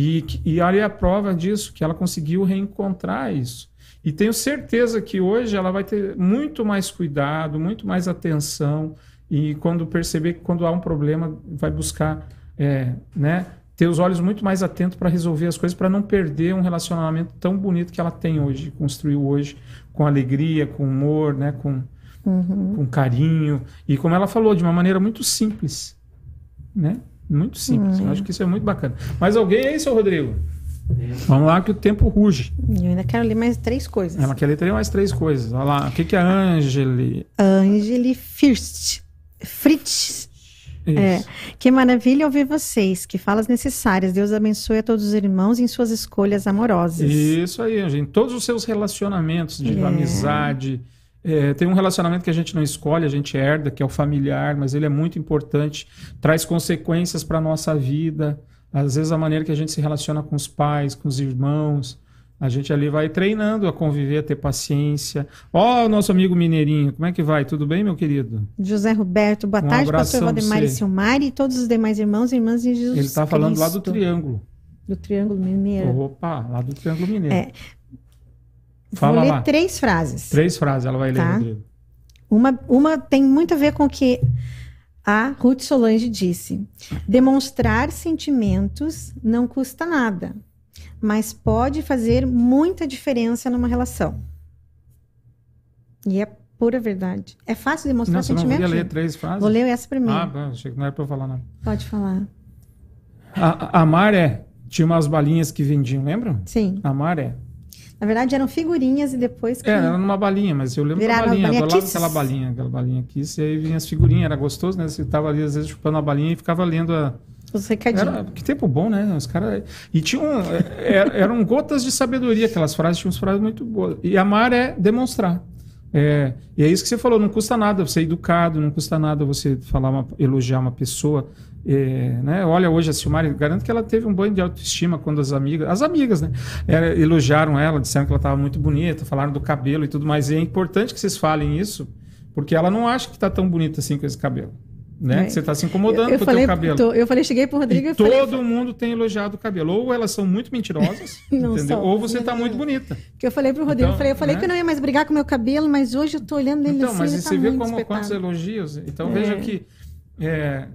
Speaker 1: E, e ali é a prova disso, que ela conseguiu reencontrar isso. E tenho certeza que hoje ela vai ter muito mais cuidado, muito mais atenção, e quando perceber que quando há um problema, vai buscar é, né, ter os olhos muito mais atentos para resolver as coisas, para não perder um relacionamento tão bonito que ela tem hoje, construiu hoje, com alegria, com humor, né, com, uhum. com carinho. E como ela falou, de uma maneira muito simples. Né? Muito simples. Hum. Acho que isso é muito bacana. Mas alguém aí, seu Rodrigo? Vamos lá que o tempo ruge.
Speaker 2: Eu ainda quero ler mais três coisas.
Speaker 1: Ela quer ler mais três coisas. Olha lá. O que, que é Angeli?
Speaker 2: Angeli First. Fritz. É, que maravilha ouvir vocês. Que falas necessárias. Deus abençoe a todos os irmãos em suas escolhas amorosas.
Speaker 1: Isso aí, Angeli. Em todos os seus relacionamentos de é. amizade é, tem um relacionamento que a gente não escolhe, a gente herda, que é o familiar, mas ele é muito importante, traz consequências para a nossa vida. Às vezes, a maneira que a gente se relaciona com os pais, com os irmãos, a gente ali vai treinando a conviver, a ter paciência. Ó, oh, o nosso amigo Mineirinho, como é que vai? Tudo bem, meu querido?
Speaker 2: José Roberto, boa um tarde, pastor Valdemar e Silmar e todos os demais irmãos e irmãs de Jesus
Speaker 1: Ele está falando lá do Triângulo.
Speaker 2: Do Triângulo Mineiro.
Speaker 1: Opa, lá do Triângulo Mineiro. É,
Speaker 2: Fala Vou ler lá. três frases.
Speaker 1: Três frases, ela vai ler, tá? Rodrigo.
Speaker 2: Uma, uma tem muito a ver com o que a Ruth Solange disse. Demonstrar sentimentos não custa nada, mas pode fazer muita diferença numa relação. E é pura verdade. É fácil demonstrar não, sentimentos? Não,
Speaker 1: ler três frases?
Speaker 2: Vou ler essa primeiro.
Speaker 1: Ah, achei que não era para eu falar nada.
Speaker 2: Pode falar.
Speaker 1: A, a Maré tinha umas balinhas que vendiam, lembram?
Speaker 2: Sim.
Speaker 1: A Maré.
Speaker 2: Na verdade, eram figurinhas e depois que...
Speaker 1: É, era numa balinha, mas eu lembro da balinha. balinha eu adorava aquela balinha, aquela balinha aqui. E aí vinha as figurinhas, era gostoso, né? Você tava ali, às vezes, chupando a balinha e ficava lendo a...
Speaker 2: Os recadinhos.
Speaker 1: Era, que tempo bom, né? Os caras... E tinham... É, é, eram gotas de sabedoria, aquelas frases, tinham frases muito boas. E amar é demonstrar. É, e é isso que você falou, não custa nada você ser educado, não custa nada você falar uma, elogiar uma pessoa. É, né? Olha, hoje a Silmari, garanto que ela teve um banho de autoestima quando as amigas, as amigas, né? É, elogiaram ela, disseram que ela estava muito bonita, falaram do cabelo e tudo mais. E é importante que vocês falem isso, porque ela não acha que está tão bonita assim com esse cabelo. Né? É. Você está se incomodando eu, eu com o teu cabelo.
Speaker 2: Tô, eu falei, cheguei pro Rodrigo
Speaker 1: e,
Speaker 2: e
Speaker 1: todo
Speaker 2: falei,
Speaker 1: mundo tem elogiado o cabelo. Ou elas são muito mentirosas, ou você está muito bonita.
Speaker 2: Que eu falei pro Rodrigo, então, eu falei, eu falei né? que eu não ia mais brigar com o meu cabelo, mas hoje eu tô olhando ele
Speaker 1: então,
Speaker 2: assim,
Speaker 1: mas
Speaker 2: ele
Speaker 1: você tá vê como quantos elogios. Então é. veja que é,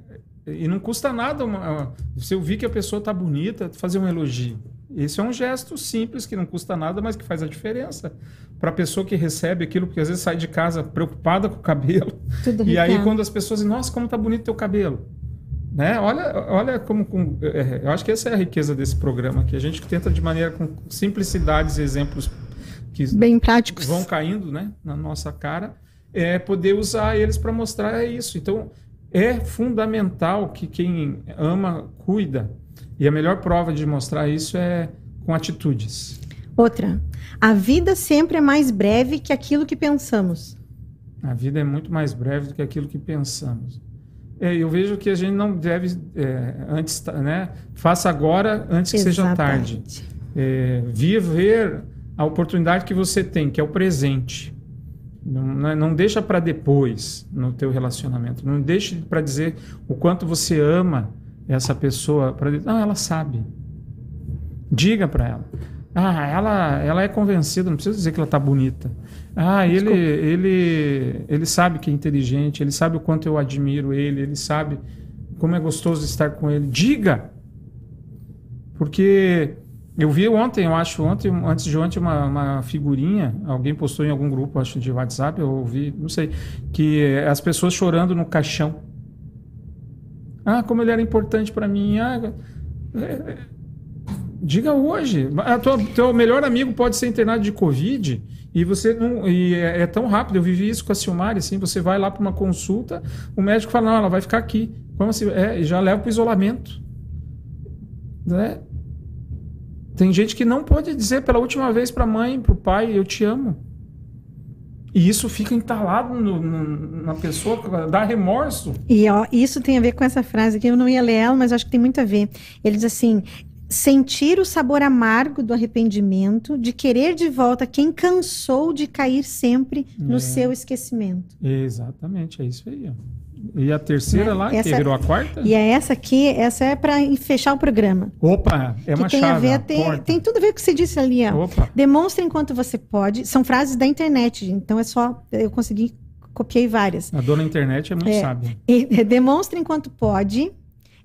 Speaker 1: e não custa nada uma, você ouvir que a pessoa está bonita, fazer um elogio. Esse é um gesto simples que não custa nada, mas que faz a diferença para a pessoa que recebe aquilo, porque às vezes sai de casa preocupada com o cabelo. Tudo e aí quando as pessoas dizem, nossa, como tá bonito teu cabelo. Né? Olha, olha como. Com, é, eu acho que essa é a riqueza desse programa, que a gente tenta de maneira com simplicidades e exemplos que
Speaker 2: bem práticos
Speaker 1: vão caindo né, na nossa cara, é poder usar eles para mostrar isso. Então, é fundamental que quem ama cuida. E a melhor prova de mostrar isso é com atitudes.
Speaker 2: Outra, a vida sempre é mais breve que aquilo que pensamos.
Speaker 1: A vida é muito mais breve do que aquilo que pensamos. É, eu vejo que a gente não deve é, antes, né? Faça agora antes que Exatamente. seja tarde. É, viver a oportunidade que você tem, que é o presente. Não, é, não deixa para depois no teu relacionamento. Não deixe para dizer o quanto você ama essa pessoa. Para não, ela sabe. Diga para ela. Ah, ela, ela é convencida, não precisa dizer que ela está bonita. Ah, ele, ele, ele sabe que é inteligente, ele sabe o quanto eu admiro ele, ele sabe como é gostoso estar com ele. Diga! Porque eu vi ontem, eu acho, ontem, antes de ontem, uma, uma figurinha, alguém postou em algum grupo, acho, de WhatsApp, eu ouvi, não sei, que as pessoas chorando no caixão. Ah, como ele era importante para mim. Ah, é, é Diga hoje. A tua, teu melhor amigo pode ser internado de Covid e você não. E é, é tão rápido. Eu vivi isso com a Silmari, assim. Você vai lá para uma consulta, o médico fala: não, ela vai ficar aqui. Como assim? É, já leva para isolamento. Né? Tem gente que não pode dizer pela última vez para a mãe, para o pai: eu te amo. E isso fica entalado no, no, na pessoa, dá remorso.
Speaker 2: E ó, isso tem a ver com essa frase que eu não ia ler ela, mas acho que tem muito a ver. Ele diz assim: sentir o sabor amargo do arrependimento, de querer de volta quem cansou de cair sempre no é. seu esquecimento.
Speaker 1: Exatamente, é isso aí. E a terceira né? lá, essa, que virou a quarta?
Speaker 2: E é essa aqui, essa é para fechar o programa.
Speaker 1: Opa, é uma
Speaker 2: tem
Speaker 1: chave.
Speaker 2: A ver, tem, tem, tudo a ver com o que você disse ali. Ó. Opa. Demonstre enquanto você pode. São frases da internet, então é só. Eu consegui, copiei várias.
Speaker 1: A dona internet é muito é, sábia.
Speaker 2: E, demonstre enquanto pode,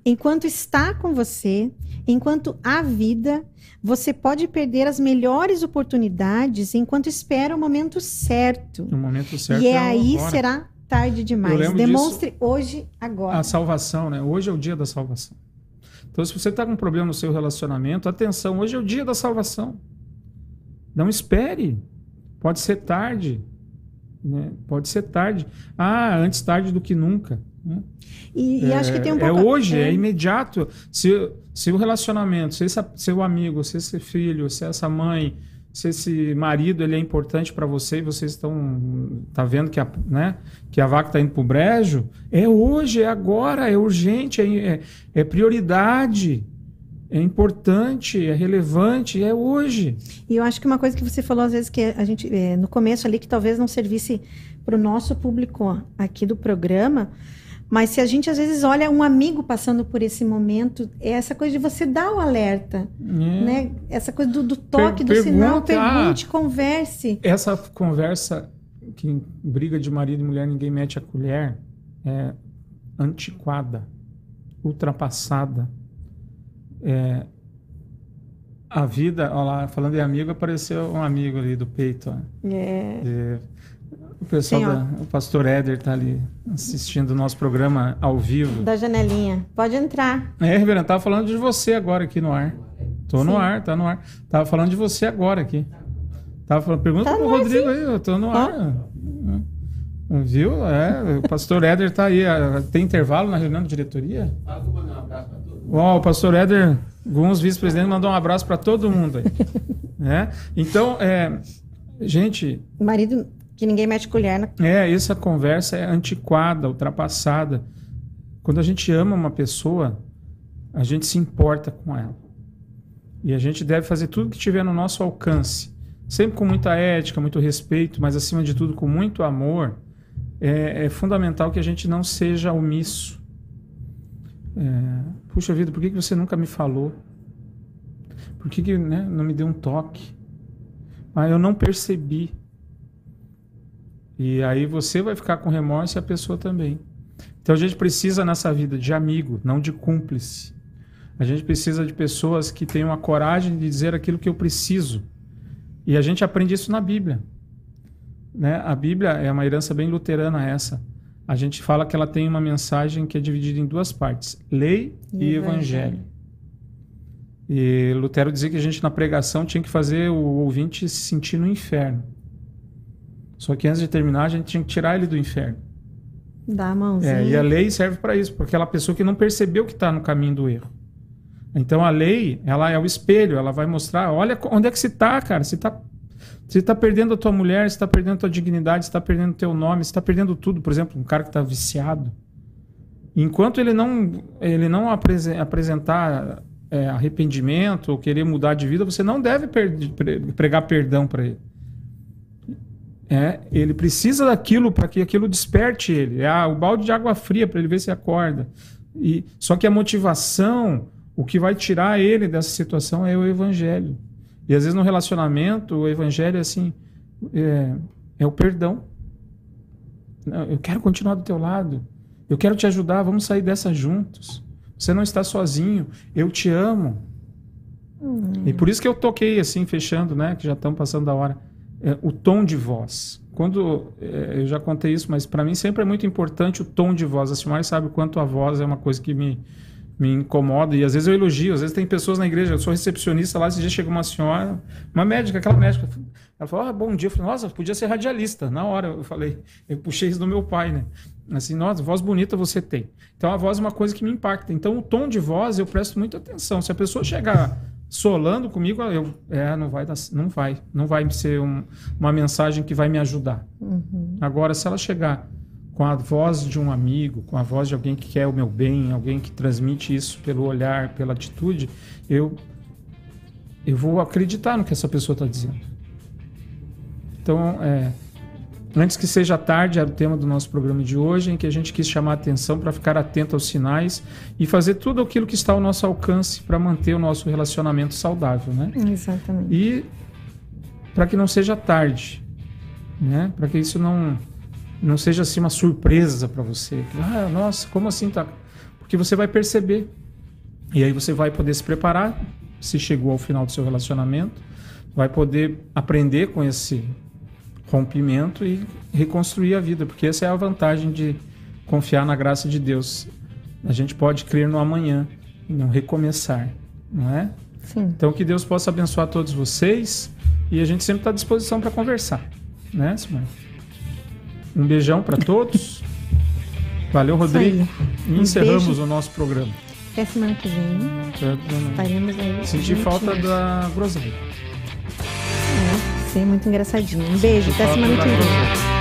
Speaker 2: enquanto está com você, Enquanto há vida, você pode perder as melhores oportunidades enquanto espera o momento certo.
Speaker 1: O momento certo.
Speaker 2: E é, é aí agora. será tarde demais. Demonstre disso, hoje, agora.
Speaker 1: A salvação, né? Hoje é o dia da salvação. Então, se você está com um problema no seu relacionamento, atenção, hoje é o dia da salvação. Não espere. Pode ser tarde. Né? Pode ser tarde. Ah, antes tarde do que nunca. Né?
Speaker 2: E, e acho que tem um
Speaker 1: é pouco... É hoje, é, é imediato. Se, se o relacionamento, se esse seu amigo, se esse filho, se essa mãe, se esse marido ele é importante para você e vocês estão tá vendo que a, né, que a vaca está indo para o brejo, é hoje, é agora, é urgente, é, é, é prioridade é importante, é relevante, é hoje.
Speaker 2: E eu acho que uma coisa que você falou às vezes que a gente é, no começo ali que talvez não servisse para o nosso público aqui do programa, mas se a gente às vezes olha um amigo passando por esse momento, é essa coisa de você dar o alerta, é. né? Essa coisa do, do toque, per do sinal, pergunte, ah, converse.
Speaker 1: Essa conversa que briga de marido e mulher ninguém mete a colher é antiquada, ultrapassada. É, a vida, olha lá, falando em amigo, apareceu um amigo ali do peito. Ó. É. é o pessoal, da, o pastor Éder está ali assistindo o nosso programa ao vivo.
Speaker 2: Da janelinha. Pode entrar.
Speaker 1: É, reverendo, estava falando de você agora aqui no ar. Tô no ar, tá no ar. Tava falando de você agora aqui. Tava falando, pergunta tá pro Rodrigo aí, eu tô no ar. Viu? É, o pastor Éder tá aí. Tem intervalo na reunião de diretoria? Fala que eu mandar um abraço para todos. Ó, o pastor Éder Guns, vice-presidente, mandou um abraço para todo mundo aí. né? Então, é, gente.
Speaker 2: O marido Que ninguém mete colher. Na...
Speaker 1: É, essa conversa é antiquada, ultrapassada. Quando a gente ama uma pessoa, a gente se importa com ela. E a gente deve fazer tudo que tiver no nosso alcance, sempre com muita ética, muito respeito, mas acima de tudo com muito amor. É, é fundamental que a gente não seja omisso. É, puxa vida, por que, que você nunca me falou? Por que, que né, não me deu um toque? Ah, eu não percebi. E aí você vai ficar com remorso e a pessoa também. Então a gente precisa nessa vida de amigo, não de cúmplice. A gente precisa de pessoas que tenham a coragem de dizer aquilo que eu preciso. E a gente aprende isso na Bíblia. Né? A Bíblia é uma herança bem luterana essa. A gente fala que ela tem uma mensagem que é dividida em duas partes: lei e, e evangelho. evangelho. E Lutero dizia que a gente na pregação tinha que fazer o ouvinte se sentir no inferno. Só que antes de terminar, a gente tinha que tirar ele do inferno.
Speaker 2: Dá a mãozinha. É,
Speaker 1: e a lei serve para isso, porque aquela pessoa que não percebeu que está no caminho do erro. Então a lei, ela é o espelho, ela vai mostrar, olha onde é que você está, cara. Você está você tá perdendo a tua mulher, você está perdendo a tua dignidade, você está perdendo o teu nome, você está perdendo tudo. Por exemplo, um cara que está viciado. Enquanto ele não, ele não apresentar é, arrependimento ou querer mudar de vida, você não deve pregar perdão para ele. É, ele precisa daquilo para que aquilo desperte ele. É o balde de água fria para ele ver se acorda. E só que a motivação, o que vai tirar ele dessa situação é o evangelho. E às vezes no relacionamento, o evangelho é assim, é, é o perdão. Eu quero continuar do teu lado. Eu quero te ajudar. Vamos sair dessa juntos. Você não está sozinho. Eu te amo. Hum. E por isso que eu toquei assim, fechando, né? Que já estão passando da hora é, o tom de voz. Quando é, eu já contei isso, mas para mim sempre é muito importante o tom de voz. A Silmar sabe o quanto a voz é uma coisa que me, me incomoda e às vezes eu elogio. Às vezes tem pessoas na igreja, eu sou recepcionista lá, esse dia chega uma senhora, uma médica, aquela médica, ela falou: ah, bom dia. Eu falei: nossa, podia ser radialista. Na hora eu falei, eu puxei isso do meu pai, né? Assim, nossa, voz bonita você tem. Então a voz é uma coisa que me impacta. Então o tom de voz eu presto muita atenção. Se a pessoa chegar solando comigo, eu, é, não vai, dar, não vai, não vai ser um, uma mensagem que vai me ajudar. Uhum. Agora, se ela chegar com a voz de um amigo, com a voz de alguém que quer o meu bem, alguém que transmite isso pelo olhar, pela atitude, eu eu vou acreditar no que essa pessoa está dizendo. Então, é, Antes que seja tarde, era o tema do nosso programa de hoje, em que a gente quis chamar a atenção para ficar atento aos sinais e fazer tudo aquilo que está ao nosso alcance para manter o nosso relacionamento saudável, né?
Speaker 2: Exatamente.
Speaker 1: E para que não seja tarde, né? Para que isso não não seja assim uma surpresa para você. Ah, nossa, como assim tá? Porque você vai perceber. E aí você vai poder se preparar se chegou ao final do seu relacionamento, vai poder aprender com esse rompimento e reconstruir a vida, porque essa é a vantagem de confiar na graça de Deus. A gente pode crer no amanhã e não recomeçar, não é?
Speaker 2: Sim.
Speaker 1: Então que Deus possa abençoar todos vocês e a gente sempre está à disposição para conversar, né, Simone? Um beijão para todos. Valeu, Rodrigo. E um encerramos beijo. o nosso programa.
Speaker 2: Até semana que vem. Estaremos aí.
Speaker 1: Senti falta da groselha
Speaker 2: muito engraçadinho. Um beijo, até semana que vem.